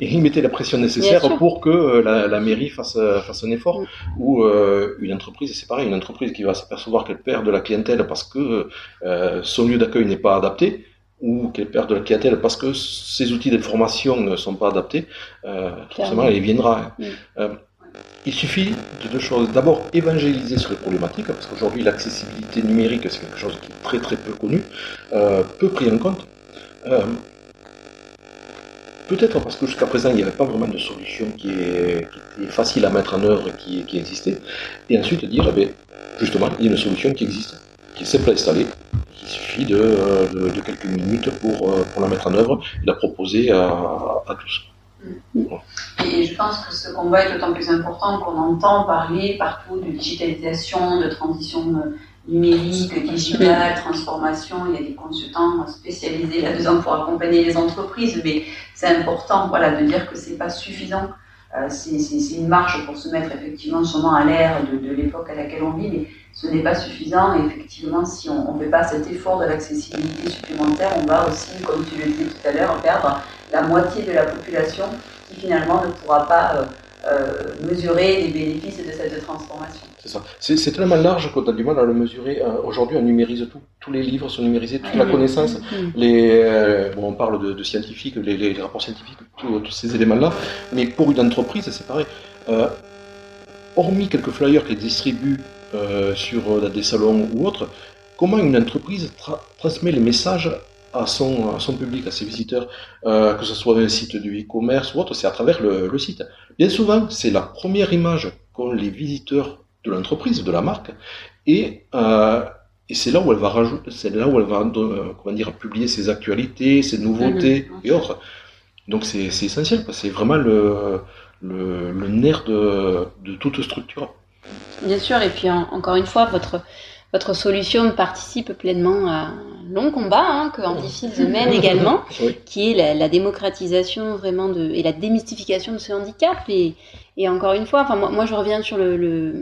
Speaker 3: ils mettaient la pression nécessaire pour que euh, la, mairie fasse, fasse un effort. Mm. Ou euh, une entreprise, c'est pareil, une entreprise qui va s'apercevoir qu'elle perd de la clientèle parce que euh, son lieu d'accueil n'est pas adapté, ou qu'elle perd de la clientèle parce que ses outils d'information ne sont pas adaptés, forcément elle y viendra. Mm. Il suffit de deux choses. D'abord, évangéliser sur les problématiques, parce qu'aujourd'hui, l'accessibilité numérique, c'est quelque chose qui est très très peu connu, euh, peu pris en compte. Euh, peut-être parce que jusqu'à présent, il n'y avait pas vraiment de solution qui, est, était facile à mettre en œuvre, qui, qui existait. Et ensuite, dire, eh justement, il y a une solution qui existe, qui est simple à installer. Il suffit de, de, quelques minutes pour, euh, la mettre en œuvre et la proposer à tous.
Speaker 5: Et je pense que ce combat est d'autant plus important qu'on entend parler partout de digitalisation, de transition euh, numérique, digitale, transformation. Il y a des consultants spécialisés là-dedans pour accompagner les entreprises, mais c'est important voilà, de dire que c'est pas suffisant. Euh, c'est une marche pour se mettre effectivement sûrement à l'ère de, de l'époque à laquelle on vit, mais ce n'est pas suffisant. Et effectivement, si on ne fait pas cet effort de l'accessibilité supplémentaire, on va aussi, comme tu le disais tout à l'heure, perdre la moitié de la population qui finalement ne pourra pas euh, euh, mesurer les bénéfices de cette transformation.
Speaker 3: C'est ça. C'est tellement large qu'on a du mal à le mesurer. Euh, aujourd'hui, on numérise tout. Tous les livres sont numérisés, toute la connaissance. Les, bon, on parle de, scientifiques, les, rapports scientifiques, tous ces éléments-là. Mais pour une entreprise, c'est pareil. hormis quelques flyers qu'elle distribue sur des salons ou autres, comment une entreprise transmet les messages à son, son public, à ses visiteurs, euh, que ce soit un site du e-commerce ou autre, c'est à travers le, site. Bien souvent, c'est la première image qu'ont les visiteurs de l'entreprise, de la marque, et, euh, et c'est là où elle va rajouter, c'est là où elle va, euh, comment dire, publier ses actualités, ses nouveautés mhm. et autres. Donc c'est essentiel, c'est vraiment le, le, le nerf de, de toute structure.
Speaker 2: Bien sûr, et puis encore une fois, votre votre solution participe pleinement à un long combat hein, que Antifields mène également, qui est la, démocratisation vraiment de, et la démystification de ce handicap. Et, et encore une fois, enfin moi, moi je reviens sur le,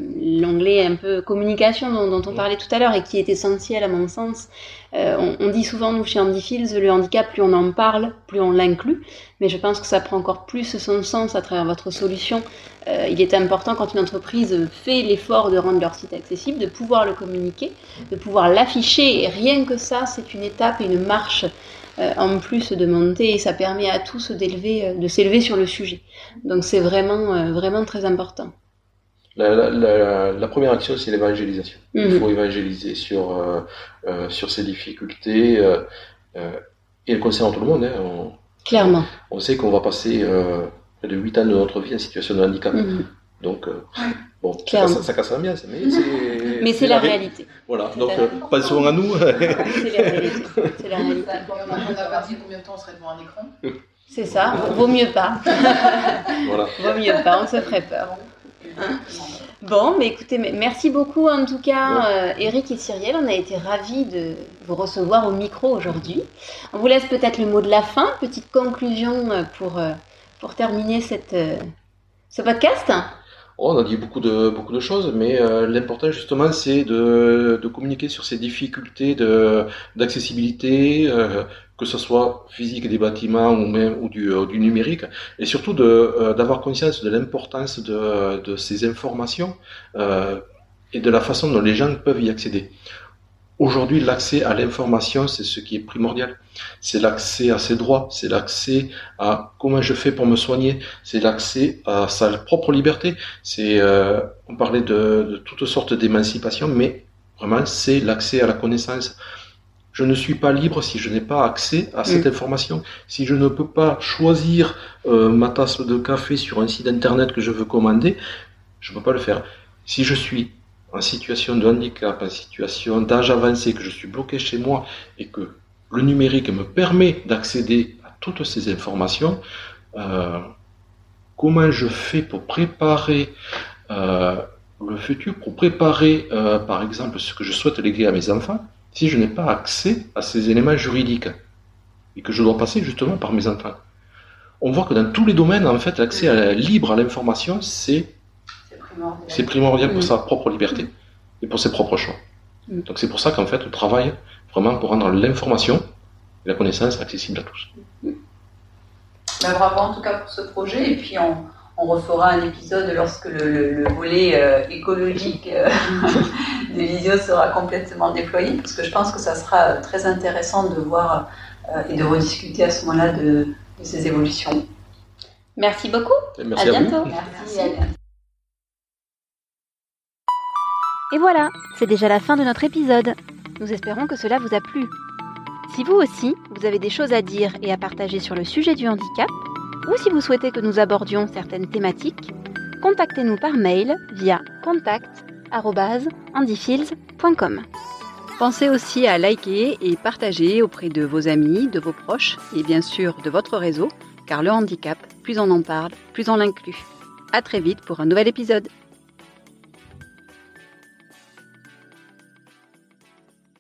Speaker 2: l'anglais un peu communication dont, dont on parlait tout à l'heure et qui est essentiel à mon sens. Euh, on, dit souvent nous chez Andy Fields, le handicap, plus on en parle, plus on l'inclut. Mais je pense que ça prend encore plus son sens à travers votre solution. Euh, il est important quand une entreprise fait l'effort de rendre leur site accessible, de pouvoir le communiquer, de pouvoir l'afficher. Et rien que ça, c'est une étape et une marche euh, en plus de monter et ça permet à tous d'élever, de s'élever sur le sujet. Donc c'est vraiment, vraiment très important.
Speaker 3: La, première action, c'est l'évangélisation. Il mhm. faut évangéliser sur, sur ces difficultés. et elle concerne tout le monde. Hein. On,
Speaker 2: Clairement.
Speaker 3: On sait qu'on va passer près de 8 ans de notre vie en situation de handicap. Mhm. Donc, Bon, ça, ça, casse l'ambiance, mais c'est.
Speaker 2: Mais c'est la, réalité.
Speaker 3: Voilà, donc euh, pas souvent à nous.
Speaker 2: c'est la réalité. C'est la réalité.
Speaker 4: On a dit combien de temps on serait devant un écran
Speaker 2: C'est ça, vaut mieux pas. voilà. Vaut mieux pas, on se ferait peur. Hein bon, mais écoutez, merci beaucoup en tout cas, euh, Eric et Cyrielle. On a été ravis de vous recevoir au micro aujourd'hui. On vous laisse peut-être le mot de la fin, petite conclusion euh, pour, euh, pour terminer cette, ce podcast.
Speaker 3: Oh, on a dit beaucoup de, beaucoup de choses, mais euh, l'important justement c'est de, de, communiquer sur ces difficultés d'accessibilité, euh, que ce soit physique des bâtiments ou même ou du, euh, numérique, et surtout d'avoir conscience de l'importance de, de, ces informations et de la façon dont les gens peuvent y accéder. Aujourd'hui, l'accès à l'information, c'est ce qui est primordial. C'est l'accès à ses droits, c'est l'accès à comment je fais pour me soigner, c'est l'accès à sa propre liberté. C'est, euh, on parlait de, de toutes sortes d'émancipation, mais vraiment, c'est l'accès à la connaissance. Je ne suis pas libre si je n'ai pas accès à cette mm. information. Si je ne peux pas choisir euh, ma tasse de café sur un site internet que je veux commander, je ne peux pas le faire. Si je suis en situation de handicap, en situation d'âge avancé, que je suis bloqué chez moi et que le numérique me permet d'accéder à toutes ces informations, euh, comment je fais pour préparer euh, le futur, pour préparer par exemple ce que je souhaite léguer à mes enfants, si je n'ai pas accès à ces éléments juridiques et que je dois passer justement par mes enfants. On voit que dans tous les domaines, en fait, l'accès libre à l'information, c'est primordial. Pour
Speaker 2: Mm.
Speaker 3: sa propre liberté et pour ses propres choix.
Speaker 2: Mm.
Speaker 3: Donc c'est pour ça qu'en fait, on travaille vraiment pour rendre l'information et la connaissance accessible à tous.
Speaker 5: Bah, bravo en tout cas pour ce projet et puis on, on refera un épisode lorsque le, le- le volet euh, écologique euh, de Visio sera complètement déployé parce que je pense que ça sera très intéressant de voir euh, et de rediscuter à ce moment-là de, de ces évolutions.
Speaker 6: Merci beaucoup.
Speaker 3: Et merci
Speaker 6: à
Speaker 3: à vous.
Speaker 6: bientôt.
Speaker 5: Merci. à bientôt.
Speaker 2: Et voilà, c'est déjà la fin de notre épisode. Nous espérons que cela vous a plu. Si vous aussi, vous avez des choses à dire et à partager sur le sujet du handicap, ou si vous souhaitez que nous abordions certaines thématiques, contactez-nous par mail via contact@handyfields.com. Pensez aussi à liker et partager auprès de vos amis, de vos proches et bien sûr de votre réseau, car le handicap, plus on en parle, plus on l'inclut. À très vite pour un nouvel épisode.